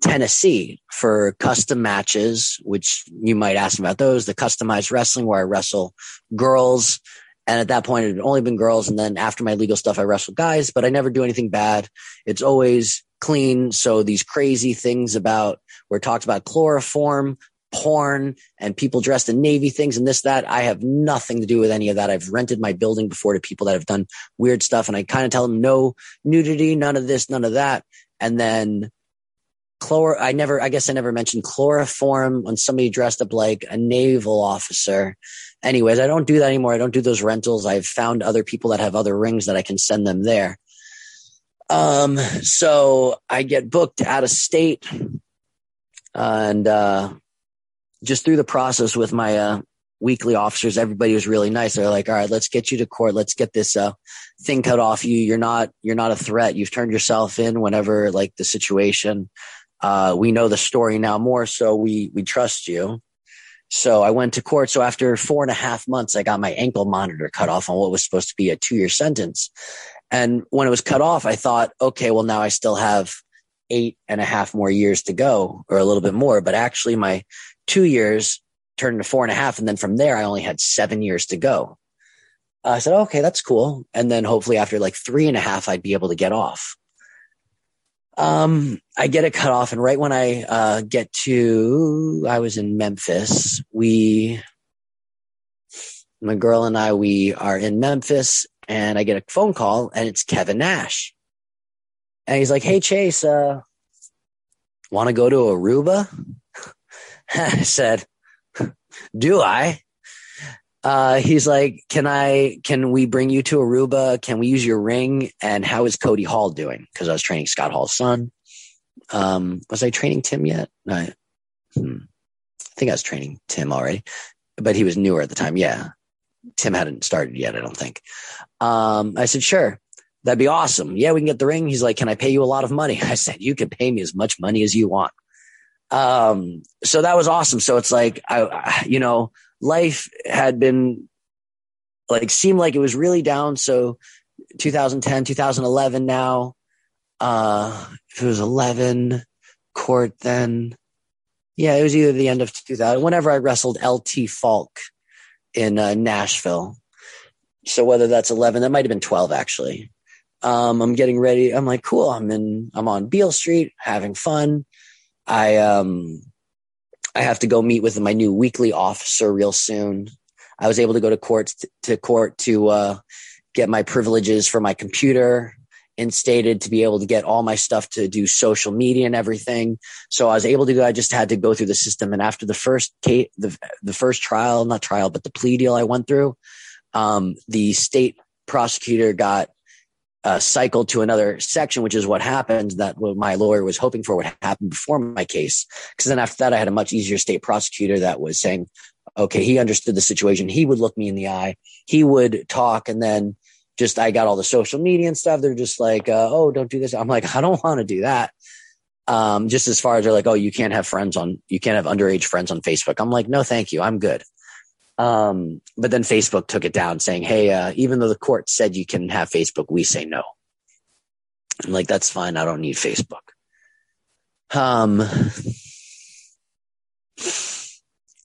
Speaker 3: Tennessee for custom matches, which you might ask about those, the customized wrestling where I wrestle girls. And at that point, it had only been girls. And then after my legal stuff, I wrestle guys, but I never do anything bad. It's always clean. So these crazy things about, we're talked about chloroform, porn and people dressed in navy things and this that. I have nothing to do with any of that. I've rented my building before to people that have done weird stuff and i kind of tell them no nudity none of this none of that. And then chlor i never i guess i never mentioned chloroform when somebody dressed up like a naval officer. Anyways i don't do that anymore. I don't do those rentals. I've found other people that have other rings that i can send them there. Um so i get booked out of state and uh just through the process with my uh, weekly officers, everybody was really nice. They're like, all right, let's get you to court. Let's get this uh, thing cut off you. You're not, you're not a threat. You've turned yourself in whenever like the situation. Uh, we know the story now more, so we, we trust you. So I went to court. So after four and a half months, I got my ankle monitor cut off on what was supposed to be a two year sentence. And when it was cut off, I thought, okay, well, now I still have eight and a half more years to go or a little bit more. But actually my two years turned into four and a half. And then from there, I only had seven years to go. I said, okay, that's cool. And then hopefully after like three and a half, I'd be able to get off. Um, I get it cut off. And right when I, uh, get to, I was in Memphis. We, my girl and I, we are in Memphis and I get a phone call and it's Kevin Nash. And he's like, Hey, Chase, uh, want to go to Aruba? I said, Do I? Uh, he's like, Can I, can we bring you to Aruba? Can we use your ring? And how is Cody Hall doing? Because I was training Scott Hall's son. Um, was I training Tim yet? I, hmm, I think I was training Tim already, but he was newer at the time. Yeah. Tim hadn't started yet, I don't think. Um, I said, sure, that'd be awesome. Yeah, we can get the ring. He's like, can I pay you a lot of money? I said, you can pay me as much money as you want. Um, so that was awesome. So it's like, I, you know, life had been like, seemed like it was really down. So 2010, 2011 now, uh, if it was 11 court, then yeah, it was either the end of 2000, whenever I wrestled LT Falk in uh, Nashville. So whether that's 11, that might have been 12 actually. Um, I'm getting ready. I'm like, cool. I'm in, I'm on Beale Street having fun. I, um, I have to go meet with my new weekly officer real soon. I was able to go to court to court to, uh, get my privileges for my computer instated to be able to get all my stuff to do social media and everything. So I was able to go. I just had to go through the system. And after the first case, the, the first trial, not trial, but the plea deal I went through, um, the state prosecutor got uh, cycled to another section, which is what happened that what my lawyer was hoping for would happen before my case. Because then after that, I had a much easier state prosecutor that was saying, okay, he understood the situation. He would look me in the eye. He would talk. And then just, I got all the social media and stuff. They're just like, uh, oh, don't do this. I'm like, I don't want to do that. Um, just as far as they're like, oh, you can't have friends on, you can't have underage friends on Facebook. I'm like, no, thank you. I'm good. Um, but then Facebook took it down saying, Hey, uh, even though the court said you can have Facebook, we say no. I'm like, that's fine. I don't need Facebook. Um,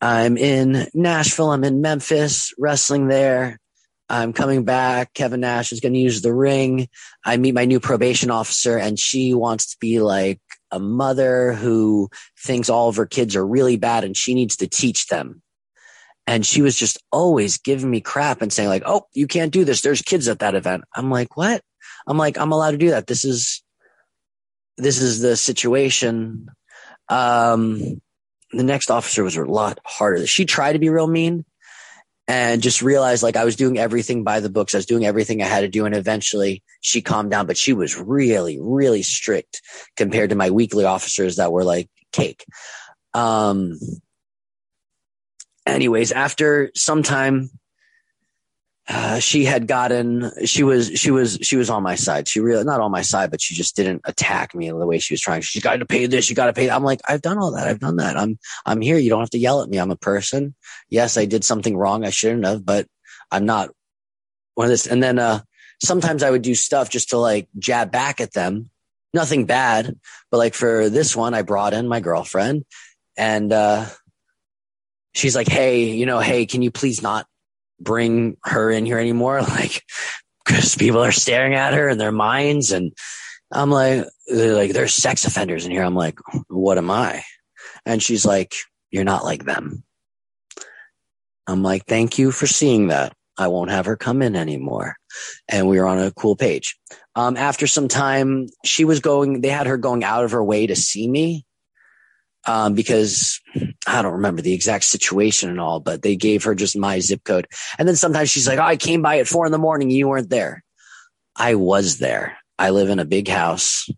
Speaker 3: I'm in Nashville. I'm in Memphis wrestling there. I'm coming back. Kevin Nash is going to use the ring. I meet my new probation officer and she wants to be like a mother who thinks all of her kids are really bad and she needs to teach them and she was just always giving me crap and saying like, "Oh, you can't do this. There's kids at that event." I'm like, "What?" I'm like, "I'm allowed to do that. This is this is the situation." Um, the next officer was a lot harder. She tried to be real mean and just realized like I was doing everything by the books. I was doing everything I had to do. And eventually she calmed down, but she was really, really strict compared to my weekly officers that were like cake. Um, anyways, after some time, uh, she had gotten she was she was she was on my side. She really not on my side but she just didn't attack me the way she was trying. She got to pay this you got to pay i'm like i've done all that i've done that. I'm i'm here you don't have to yell at me i'm a person. Yes i did something wrong i shouldn't have but i'm not one of this and then uh sometimes i would do stuff just to like jab back at them. Nothing bad but like for this one i brought in my girlfriend and uh she's like, Hey, you know, hey, can you please not bring her in here anymore? Like, cause people are staring at her in their minds. And I'm like, they're like, there's sex offenders in here. I'm like, what am I? And she's like, you're not like them. I'm like, thank you for seeing that. I won't have her come in anymore. And we were on a cool page. Um, after some time, she was going, they had her going out of her way to see me um, because I don't remember the exact situation and all, but they gave her just my zip code. And then sometimes she's like, oh, I came by at four in the morning. You weren't there. I was there. I live in a big house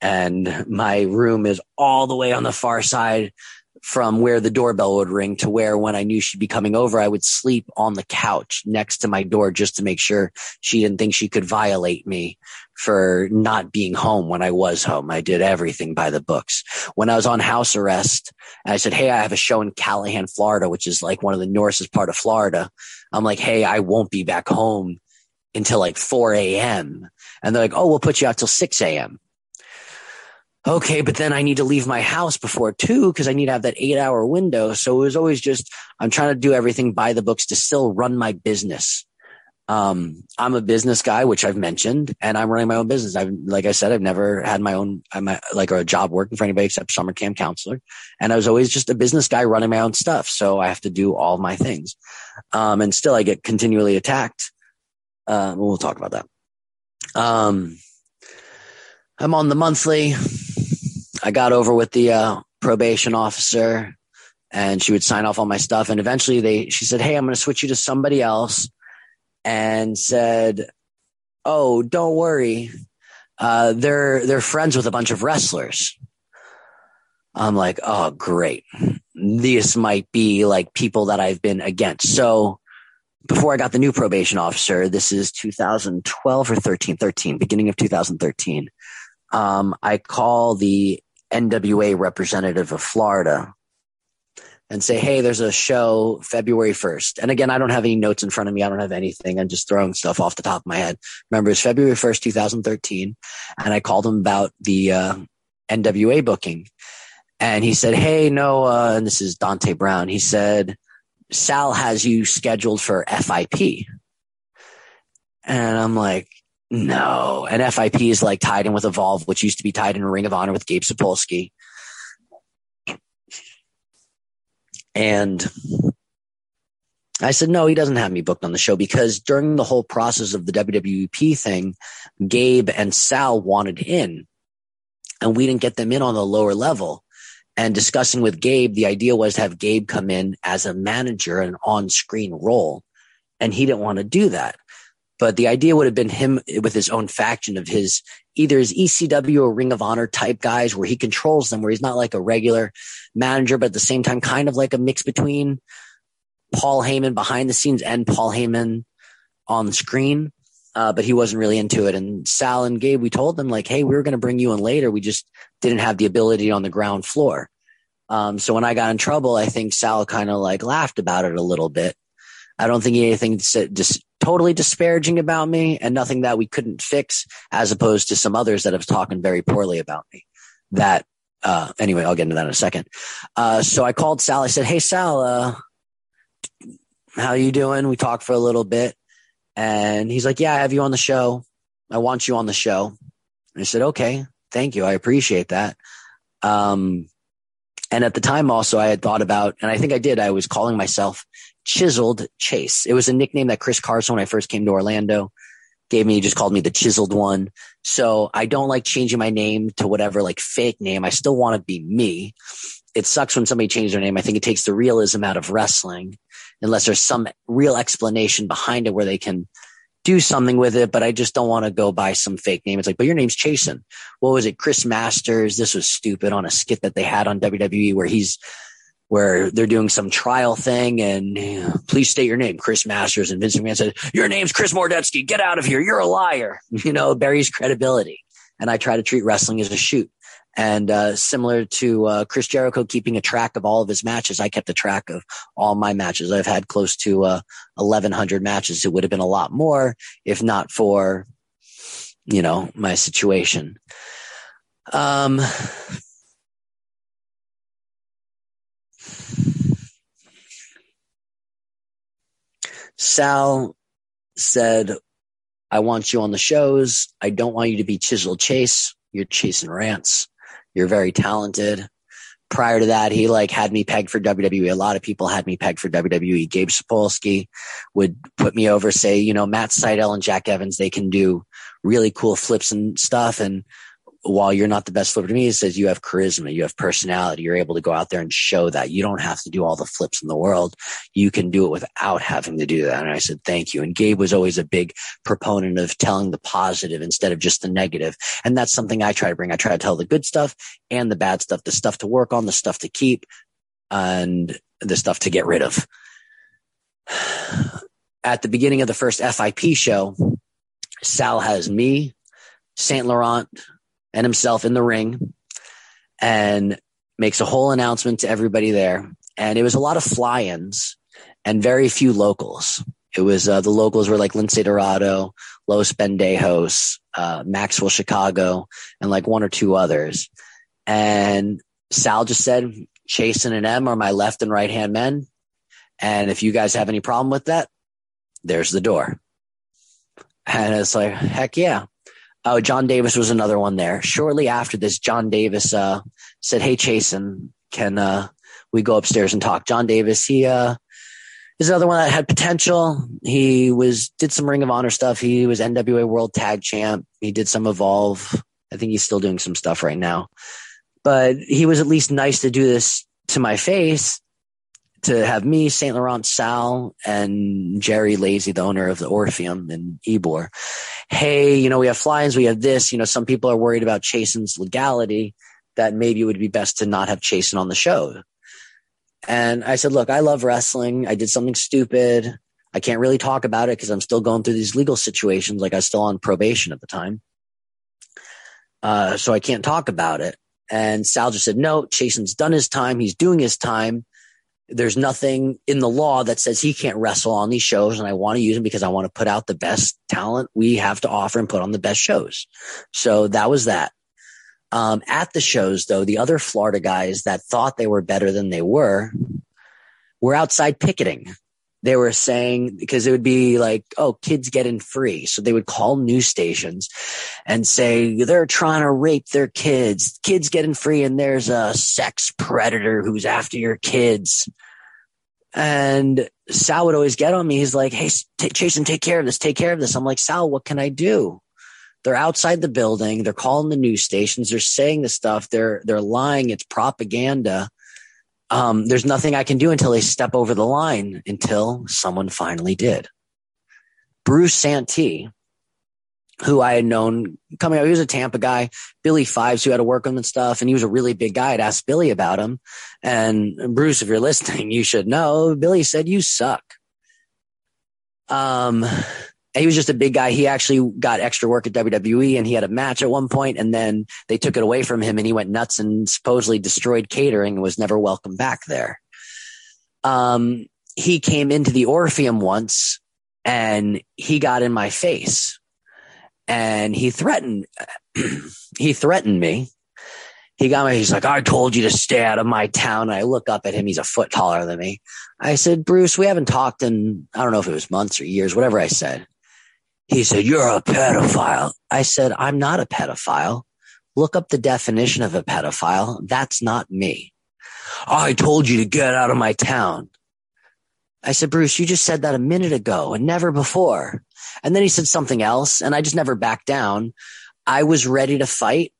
Speaker 3: and my room is all the way on the far side from where the doorbell would ring to where when I knew she'd be coming over, I would sleep on the couch next to my door just to make sure she didn't think she could violate me for not being home when I was home. I did everything by the books. When I was on house arrest, I said, Hey, I have a show in Callahan, Florida, which is like one of the northest part of Florida. I'm like, Hey, I won't be back home until like 4 a.m. And they're like, Oh, we'll put you out till 6 a.m. okay, but then I need to leave my house before two because I need to have that eight hour window. So it was always just, I'm trying to do everything by the books to still run my business. Um, I'm a business guy, which I've mentioned, and I'm running my own business. I've, like I said, I've never had my own, I'm a, like a job working for anybody except summer camp counselor. And I was always just a business guy running my own stuff. So I have to do all my things. Um, and still I get continually attacked. Uh, we'll talk about that. Um, I'm on the monthly. I got over with the uh, probation officer and she would sign off on my stuff. And eventually they, she said, Hey, I'm going to switch you to somebody else and said, Oh, don't worry. Uh, they're, they're friends with a bunch of wrestlers. I'm like, Oh, great. This might be like people that I've been against. So before I got the new probation officer, this is 2012 or 13, 13, beginning of 2013. Um, I call the NWA representative of Florida and say, Hey, there's a show February 1st. And again, I don't have any notes in front of me. I don't have anything. I'm just throwing stuff off the top of my head. Remember, it's February 1st, 2013. And I called him about the, uh, NWA booking. And he said, Hey, no, uh, and this is Dante Brown. He said, Sal has you scheduled for FIP. And I'm like, no. And FIP is like tied in with Evolve, which used to be tied in Ring of Honor with Gabe Sapolsky. And I said, no, he doesn't have me booked on the show because during the whole process of the WWP thing, Gabe and Sal wanted in and we didn't get them in on the lower level. And discussing with Gabe, the idea was to have Gabe come in as a manager, an on screen role. And he didn't want to do that. But the idea would have been him with his own faction of his either his ECW or Ring of Honor type guys where he controls them, where he's not like a regular manager, but at the same time, kind of like a mix between Paul Heyman behind the scenes and Paul Heyman on the screen. Uh, but he wasn't really into it. And Sal and Gabe, we told them like, Hey, we were going to bring you in later. We just didn't have the ability on the ground floor. Um, so when I got in trouble, I think Sal kind of like laughed about it a little bit. I don't think he anything just totally disparaging about me and nothing that we couldn't fix as opposed to some others that have talking very poorly about me that, uh, anyway, I'll get into that in a second. Uh, so I called Sal. I said, Hey, Sal, uh, how you doing? We talked for a little bit and he's like, yeah, I have you on the show. I want you on the show. And I said, okay, thank you. I appreciate that. Um, and at the time also I had thought about, and I think I did, I was calling myself Chiseled Chase. It was a nickname that Chris Carson, when I first came to Orlando, gave me. He just called me the Chiseled One. So I don't like changing my name to whatever like fake name. I still want to be me. It sucks when somebody changes their name. I think it takes the realism out of wrestling unless there's some real explanation behind it where they can do something with it, but I just don't want to go by some fake name. It's like, but your name's Chasyn. What was it? Chris Masters. This was stupid on a skit that they had on WWE where he's where they're doing some trial thing and please state your name, Chris Masters. And Vince McMahon said, your name's Chris Mordetzky. Get out of here. You're a liar. You know, buries credibility. And I try to treat wrestling as a shoot. And uh, similar to uh, Chris Jericho keeping a track of all of his matches, I kept a track of all my matches. I've had close to uh, 1,100 matches. It would have been a lot more if not for, you know, my situation. Um, Sal said, I want you on the shows. I don't want you to be Chisel Chase. You're Chasyn Rance. You're very talented. Prior to that, he like had me pegged for WWE. A lot of people had me pegged for WWE. Gabe Sapolsky would put me over, say, you know, Matt Sydal and Jack Evans, they can do really cool flips and stuff. And while you're not the best flipper to me, it says you have charisma, you have personality. You're able to go out there and show that you don't have to do all the flips in the world. You can do it without having to do that. And I said, thank you. And Gabe was always a big proponent of telling the positive instead of just the negative. And that's something I try to bring. I try to tell the good stuff and the bad stuff, the stuff to work on, the stuff to keep and the stuff to get rid of. At the beginning of the first FIP show, Sal has me, Saint Laurent, and himself in the ring and makes a whole announcement to everybody there. And it was a lot of fly-ins and very few locals. It was uh, the locals were like Lince Dorado, Los Pendejos, uh, Maxwell Chicago, and like one or two others. And Sal just said, Chasyn and M are my left and right hand men. And if you guys have any problem with that, there's the door. And it's like, heck yeah. Oh, John Davis was another one there. Shortly after this, John Davis uh, said, Hey, Chasyn, can uh, we go upstairs and talk? John Davis, he uh, is another one that had potential. He was did some Ring of Honor stuff. He was NWA World Tag Champ. He did some Evolve. I think he's still doing some stuff right now. But he was at least nice to do this to my face to have me, St. Laurent Sal, and Jerry Lazy, the owner of the Orpheum in Ybor. Hey, you know, we have fly-ins, we have this. You know, some people are worried about Chasyn's legality, that maybe it would be best to not have Chasyn on the show. And I said, look, I love wrestling. I did something stupid. I can't really talk about it because I'm still going through these legal situations. Like I was still on probation at the time. Uh, so I can't talk about it. And Sal just said, no, Chasyn's done his time. He's doing his time there's nothing in the law that says he can't wrestle on these shows and I want to use him because I want to put out the best talent we have to offer and put on the best shows. So that was that. Um, at the shows though, the other Florida guys that thought they were better than they were were outside picketing they were saying because it would be like, oh, kids getting free. So they would call news stations and say they're trying to rape their kids, kids getting free, and there's a sex predator who's after your kids. And Sal would always get on me. He's like, hey, Chasyn, take care of this, take care of this. I'm like, Sal, what can I do? They're outside the building. They're calling the news stations. They're saying the stuff. They're they're lying. It's propaganda um, there's nothing I can do until they step over the line until someone finally did. Bruce Santee, who I had known coming out, he was a Tampa guy. Billy Fives, who had to work him and stuff, and he was a really big guy. I'd asked Billy about him. And Bruce, if you're listening, you should know. Billy said, You suck. Um, he was just a big guy. He actually got extra work at WWE and he had a match at one point and then they took it away from him and he went nuts and supposedly destroyed catering and was never welcome back there. Um, he came into the Orpheum once and he got in my face and he threatened, he threatened me. He got me, he's like, I told you to stay out of my town. And I look up at him. He's a foot taller than me. I said, Bruce, we haven't talked in, I don't know if it was months or years, whatever I said. He said, You're a pedophile. I said, I'm not a pedophile. Look up the definition of a pedophile. That's not me. I told you to get out of my town. I said, Bruce, you just said that a minute ago and never before. And then he said something else, and I just never backed down. I was ready to fight.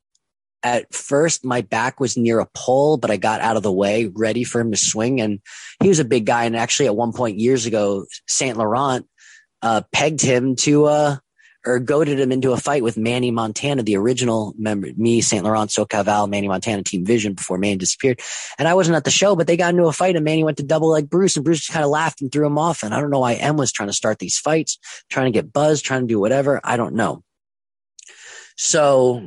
Speaker 3: At first, my back was near a pole, but I got out of the way, ready for him to swing. And he was a big guy. And actually, at one point years ago, St. Laurent uh, pegged him to uh, or goaded him into a fight with Manny Montana, the original member, me, St. Laurent, SoCal Manny Montana, Team Vision before Manny disappeared. And I wasn't at the show, but they got into a fight and Manny went to double leg Bruce and Bruce just kind of laughed and threw him off. And I don't know why M was trying to start these fights, trying to get buzz, trying to do whatever. I don't know. So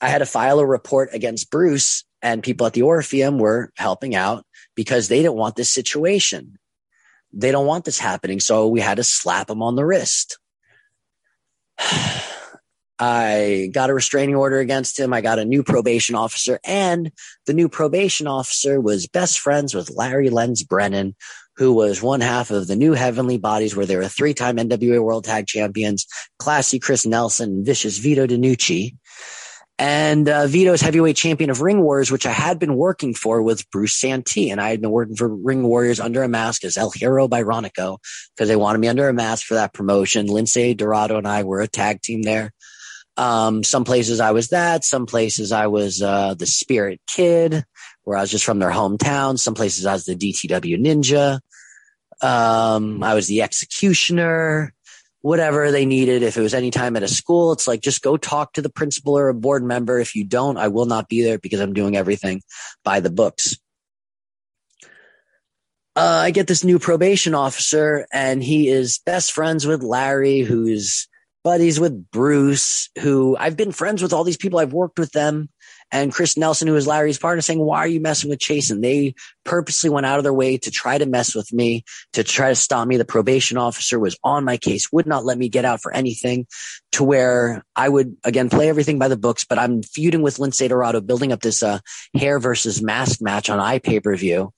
Speaker 3: I had to file a report against Bruce and people at the Orpheum were helping out because they didn't want this situation they don't want this happening. So we had to slap him on the wrist. I got a restraining order against him. I got a new probation officer, and the new probation officer was best friends with Larry Lenz Brennan, who was one half of the new Heavenly Bodies, where they were three time NWA World Tag Champions, Classy Chris Nelson, Vicious Vito DeNucci. And uh, Vito's heavyweight champion of Ring Warriors, which I had been working for, was Bruce Santee. And I had been working for Ring Warriors under a mask as El Hero by Ronico because they wanted me under a mask for that promotion. Lince Dorado and I were a tag team there. Um, some places I was that. Some places I was uh, the Spirit Kid, where I was just from their hometown. Some places I was the DTW Ninja. Um, I was the Executioner whatever they needed. If it was any time at a school, it's like just go talk to the principal or a board member. If you don't, I will not be there because I'm doing everything by the books. Uh, I get this new probation officer, and he is best friends with Larry, who's buddies with Bruce, who I've been friends with all these people. I've worked with them. And Chris Nelson, who was Larry's partner, saying, why are you messing with Chase? And they purposely went out of their way to try to mess with me, to try to stop me. The probation officer was on my case, would not let me get out for anything to where I would again play everything by the books, but I'm feuding with Lince Dorado, building up this, uh, hair versus mask match on iPay-per-view.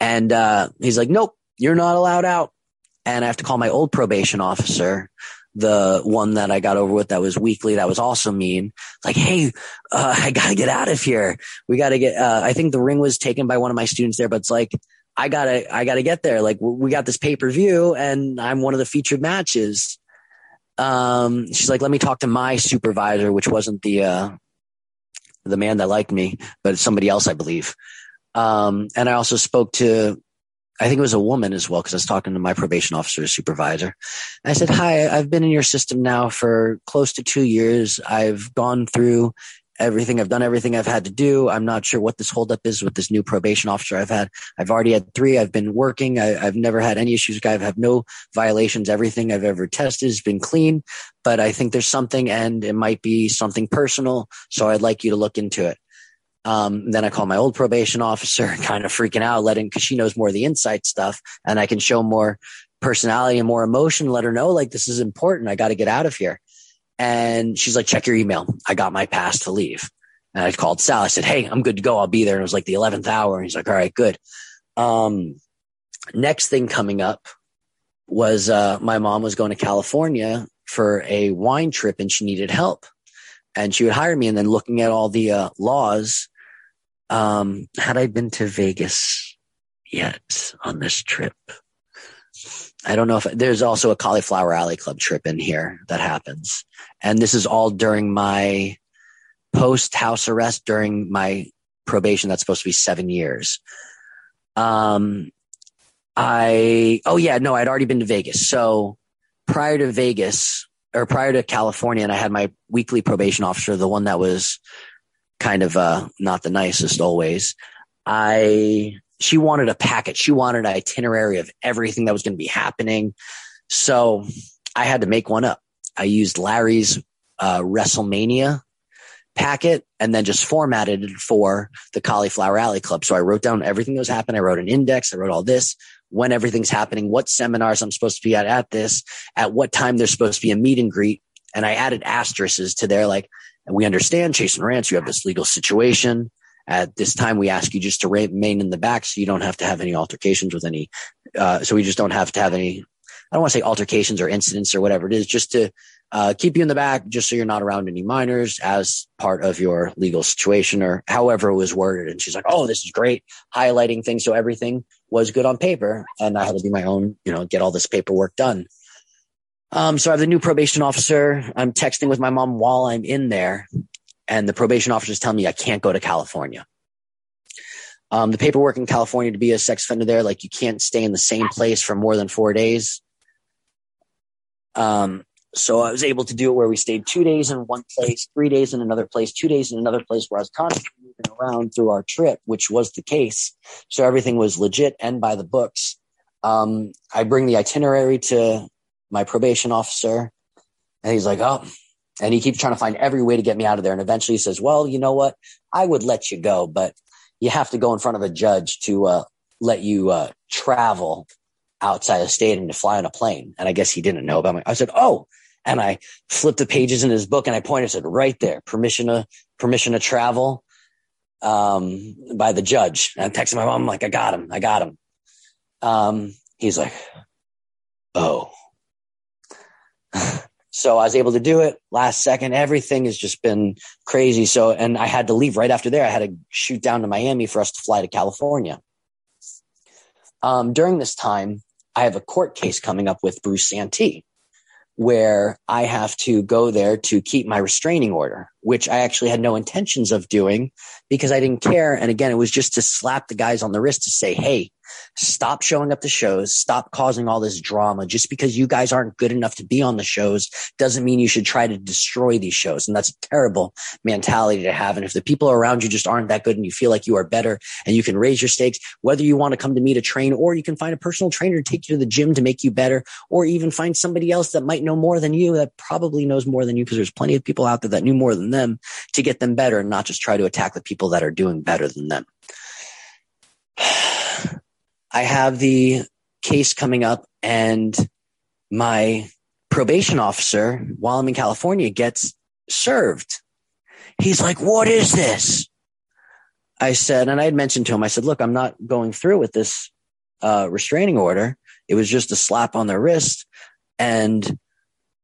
Speaker 3: And, uh, he's like, nope, you're not allowed out. And I have to call my old probation officer the one that I got over with that was weekly that was also mean. Like, hey, uh, I gotta get out of here. We gotta get. Uh, I think the ring was taken by one of my students there, but it's like I gotta, I gotta get there. Like, we got this pay per view, and I'm one of the featured matches. Um, she's like, let me talk to my supervisor, which wasn't the uh, the man that liked me, but somebody else, I believe. Um, and I also spoke to I think it was a woman as well, because I was talking to my probation officer supervisor. I said, Hi, I've been in your system now for close to two years. I've gone through everything. I've done everything I've had to do. I'm not sure what this holdup is with this new probation officer I've had. I've already had three. I've been working. I, have never had any issues. I've had no violations. Everything I've ever tested has been clean, but I think there's something and it might be something personal. So I'd like you to look into it. Um, then I call my old probation officer, kind of freaking out, letting because she knows more of the inside stuff, and I can show more personality and more emotion. Let her know like this is important. I got to get out of here. And she's like, check your email. I got my pass to leave. And I called Sal. I said, hey, I'm good to go. I'll be there. And it was like the 11th hour. And he's like, all right, good. Um, next thing coming up was uh, my mom was going to California for a wine trip and she needed help. And she would hire me. And then looking at all the uh, laws um, had I been to Vegas yet on this trip? I don't know if there's also a cauliflower alley club trip in here that happens. And this is all during my post house arrest during my probation. That's supposed to be seven years. Um, I, oh yeah, no, I'd already been to Vegas. So prior to Vegas or prior to California, and I had my weekly probation officer, the one that was kind of uh, not the nicest always. I she wanted a packet. She wanted an itinerary of everything that was going to be happening. So I had to make one up. I used Larry's uh, WrestleMania packet and then just formatted it for the Cauliflower Alley Club. So I wrote down everything that was happening. I wrote an index. I wrote all this, when everything's happening, what seminars I'm supposed to be at at this, at what time there's supposed to be a meet and greet. And I added asterisks to there, like, and we understand, Chasyn Rance, you have this legal situation. At this time, we ask you just to remain in the back so you don't have to have any altercations with any. Uh, so we just don't have to have any. I don't want to say altercations or incidents or whatever it is, just to uh, keep you in the back, just so you're not around any minors as part of your legal situation or however it was worded. And she's like, "Oh, this is great," highlighting things so everything was good on paper, and I had to do my own, you know, get all this paperwork done. Um, so I have the new probation officer. I'm texting with my mom while I'm in there, and the probation officer is telling me I can't go to California. Um, the paperwork in California to be a sex offender there, like you can't stay in the same place for more than four days. Um, so I was able to do it where we stayed two days in one place, three days in another place, two days in another place where I was constantly moving around through our trip, which was the case. So everything was legit and by the books. Um, I bring the itinerary to my probation officer. And he's like, oh, and he keeps trying to find every way to get me out of there. And eventually he says, well, you know what? I would let you go, but you have to go in front of a judge to uh, let you uh, travel outside the state and to fly on a plane. And I guess he didn't know about me. I said, oh, and I flipped the pages in his book and I pointed, and said, right there, permission to, permission to travel, um, by the judge. And I texted my mom, I'm like, I got him. I got him. Um, he's like, oh, so I was able to do it last second. Everything has just been crazy. So, and I had to leave right after there. I had to shoot down to Miami for us to fly to California. Um, during this time, I have a court case coming up with Bruce Santee where I have to go there to keep my restraining order, which I actually had no intentions of doing because I didn't care. And again, it was just to slap the guys on the wrist to say, Hey, Stop showing up to shows. Stop causing all this drama. Just because you guys aren't good enough to be on the shows doesn't mean you should try to destroy these shows. And that's a terrible mentality to have. And if the people around you just aren't that good and you feel like you are better and you can raise your stakes, whether you want to come to me to train or you can find a personal trainer to take you to the gym to make you better, or even find somebody else that might know more than you that probably knows more than you because there's plenty of people out there that knew more than them to get them better and not just try to attack the people that are doing better than them. I have the case coming up and my probation officer while I'm in California gets served. He's like, what is this? I said, and I had mentioned to him, I said, look, I'm not going through with this uh, restraining order. It was just a slap on the wrist. And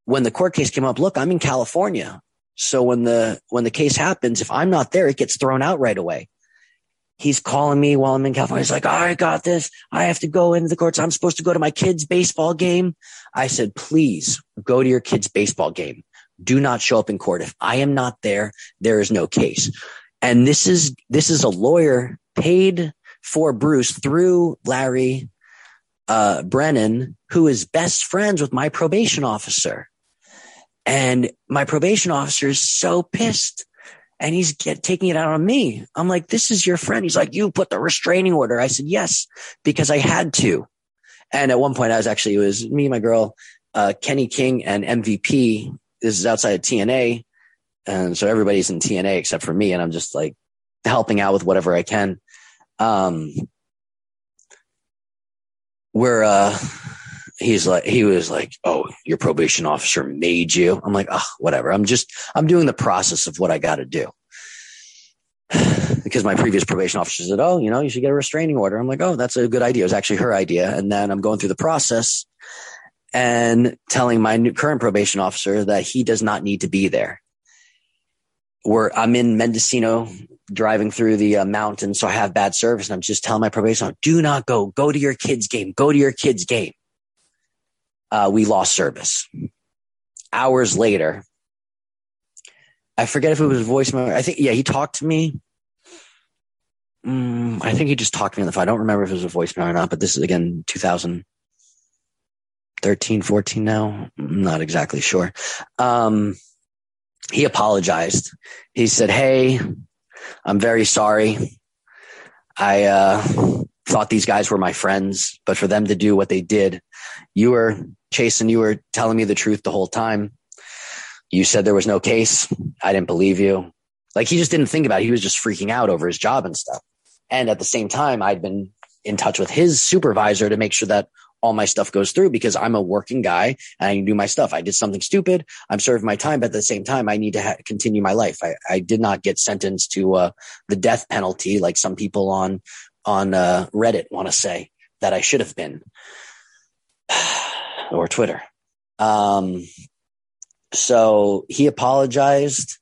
Speaker 3: when the court case came up, look, I'm in California. So when the, when the case happens, if I'm not there, it gets thrown out right away. He's calling me while I'm in California. He's like, I got this. I have to go into the courts. I'm supposed to go to my kid's baseball game. I said, please go to your kid's baseball game. Do not show up in court. If I am not there, there is no case. And this is, this is a lawyer paid for Bruce through Larry uh, Brennan, who is best friends with my probation officer. And my probation officer is so pissed and he's get, taking it out on me. I'm like, this is your friend. He's like, you put the restraining order. I said, yes, because I had to. And at one point I was actually, it was me, my girl, uh, Kenny King and MVP. This is outside of TNA. And so everybody's in TNA except for me. And I'm just like helping out with whatever I can. Um, we're, uh, he's like, he was like, Oh, your probation officer made you. I'm like, Oh, whatever. I'm just, I'm doing the process of what I got to do. because my previous probation officer said, Oh, you know, you should get a restraining order. I'm like, Oh, that's a good idea. It was actually her idea. And then I'm going through the process and telling my new current probation officer that he does not need to be there. Where I'm in Mendocino driving through the uh, mountains, so I have bad service, and I'm just telling my probation officer, "Do not go. Go to your kid's game. Go to your kid's game." Uh, we lost service. Hours later, I forget if it was a voicemail. I think, yeah, he talked to me. Mm, I think he just talked to me on the phone. I don't remember if it was a voicemail or not, but this is again 2013, 14 now. I'm not exactly sure. Um, he apologized. He said, Hey, I'm very sorry. I uh, thought these guys were my friends, but for them to do what they did, you were Chasyn, you were telling me the truth the whole time. You said there was no case. I didn't believe you. Like he just didn't think about it. He was just freaking out over his job and stuff. And at the same time, I'd been in touch with his supervisor to make sure that all my stuff goes through because I'm a working guy and I do my stuff. I did something stupid. I'm serving my time, but at the same time, I need to ha- continue my life. I, I did not get sentenced to uh, the death penalty like some people on on uh, Reddit want to say that I should have been or Twitter. Um, so he apologized.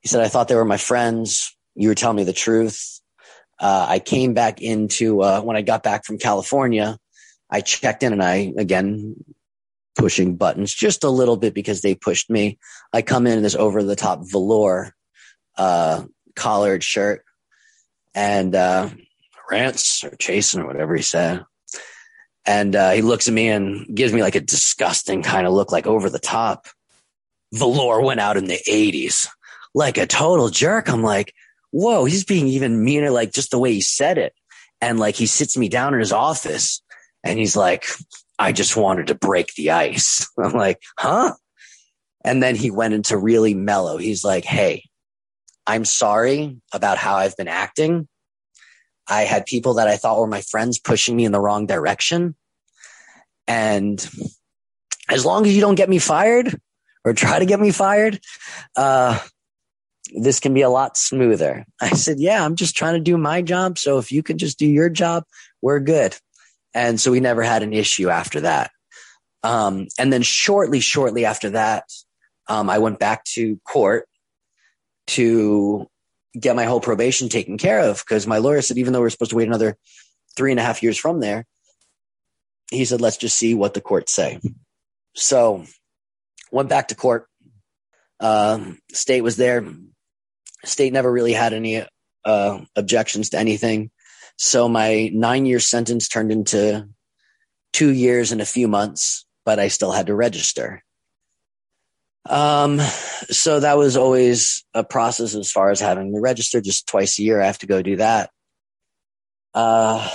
Speaker 3: He said, I thought they were my friends. You were telling me the truth. Uh, I came back into, uh, when I got back from California, I checked in and I, again, pushing buttons just a little bit because they pushed me. I come in in this over the top velour, uh, collared shirt and, uh, Rance or Chasyn or whatever he said. And uh, he looks at me and gives me like a disgusting kind of look, like over the top. Velour went out in the 80s like a total jerk. I'm like, whoa, he's being even meaner, like just the way he said it. And like he sits me down in his office and he's like, I just wanted to break the ice. I'm like, huh? And then he went into really mellow. He's like, Hey, I'm sorry about how I've been acting. I had people that I thought were my friends pushing me in the wrong direction. And as long as you don't get me fired or try to get me fired, uh, this can be a lot smoother. I said, yeah, I'm just trying to do my job. So if you can just do your job, we're good. And so we never had an issue after that. Um, and then shortly, shortly after that, um, I went back to court to get my whole probation taken care of because my lawyer said even though we're supposed to wait another three and a half years from there, he said let's just see what the courts say. So went back to court. Uh, state was there. State never really had any uh, objections to anything. So my nine year sentence turned into two years and a few months, but I still had to register. Um, so that was always a process as far as having to register just twice a year. I have to go do that. Uh,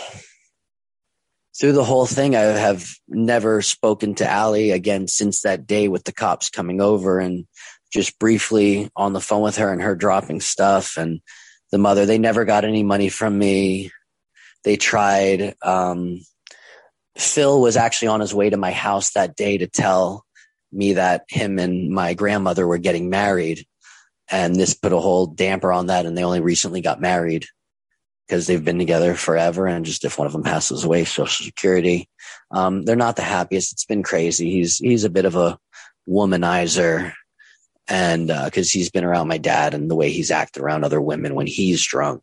Speaker 3: through the whole thing, I have never spoken to Allie again since that day with the cops coming over and just briefly on the phone with her and her dropping stuff and the mother. They never got any money from me. They tried. Um, Phil was actually on his way to my house that day to tell me that him and my grandmother were getting married. And this put a whole damper on that. And they only recently got married because they've been together forever. And just if one of them passes away, social security, um, they're not the happiest. It's been crazy. He's, he's a bit of a womanizer. And, uh, cause he's been around my dad and the way he's acted around other women when he's drunk,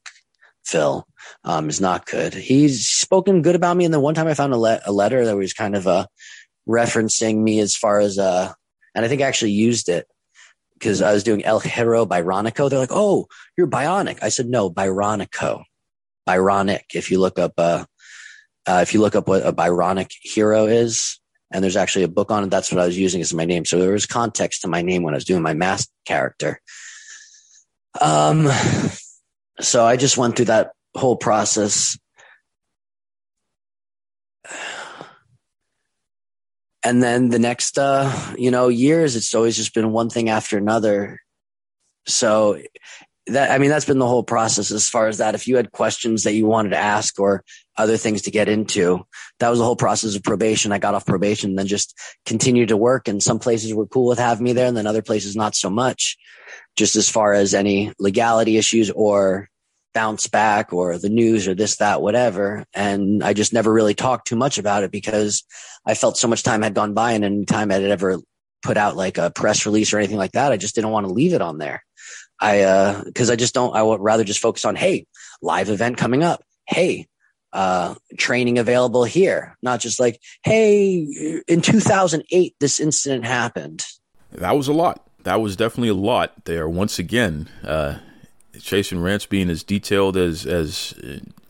Speaker 3: Phil, um, is not good. He's spoken good about me. And then one time I found a, le- a letter that was kind of, uh, referencing me as far as, uh, and I think I actually used it because I was doing El Hero Byronico. They're like, Oh, you're bionic. I said, no, Byronico. Byronic. If you look up, uh, uh, if you look up what a Byronic hero is, and there's actually a book on it, that's what I was using as my name. So there was context to my name when I was doing my mask character. Um, so I just went through that whole process. And then the next, uh, you know, years, it's always just been one thing after another. So that I mean that's been the whole process as far as that. If you had questions that you wanted to ask or other things to get into, that was the whole process of probation. I got off probation and then just continued to work. And some places were cool with having me there, and then other places not so much. Just as far as any legality issues or bounce back or the news or this, that, whatever. And I just never really talked too much about it because I felt so much time had gone by and any time I had ever put out like a press release or anything like that, I just didn't want to leave it on there. I, uh, cause I just don't, I would rather just focus on, Hey, live event coming up. Hey, uh, training available here, not just like, Hey, in 2008, this incident happened.
Speaker 2: That was a lot. That was definitely a lot there. Once again, uh, Chasyn Rance being as detailed as, as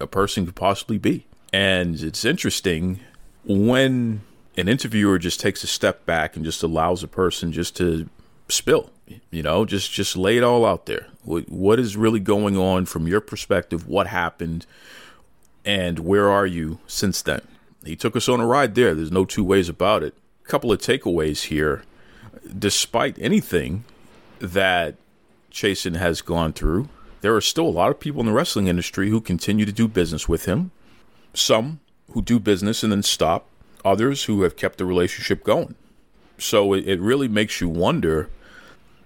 Speaker 2: a person could possibly be. And it's interesting when an interviewer just takes a step back and just allows a person just to spill you know just just lay it all out there. What, what is really going on from your perspective? What happened? And where are you since then? He took us on a ride there. There's no two ways about it. A couple of takeaways here. Despite anything that Chasyn has gone through there are still a lot of people in the wrestling industry who continue to do business with him. Some who do business and then stop. Others who have kept the relationship going. So it, it really makes you wonder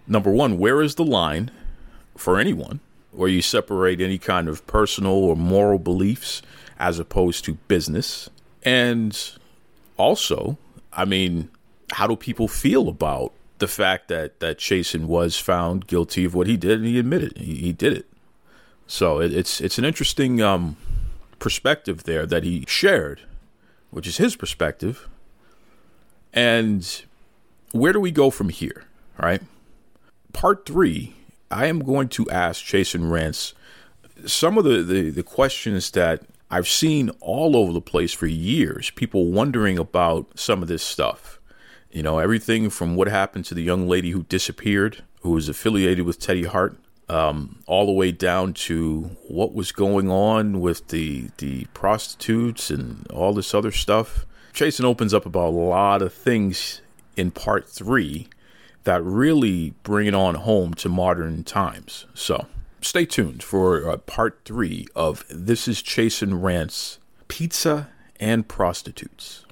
Speaker 2: number one, where is the line for anyone where you separate any kind of personal or moral beliefs as opposed to business? And also, I mean, how do people feel about the fact that that Chasyn was found guilty of what he did and he admitted he, he did it? So it, it's it's an interesting um, perspective there that he shared, which is his perspective. And where do we go from here? Right part three, I am going to ask Chasyn Rance some of the, the, the questions that I've seen all over the place for years. People wondering about some of this stuff. You know, everything from what happened to the young lady who disappeared, who was affiliated with Teddy Hart, um, all the way down to what was going on with the the prostitutes and all this other stuff. Chasyn opens up about a lot of things in part three that really bring it on home to modern times. So stay tuned for uh, part three of This is Chasyn Rance Pizza and Prostitutes.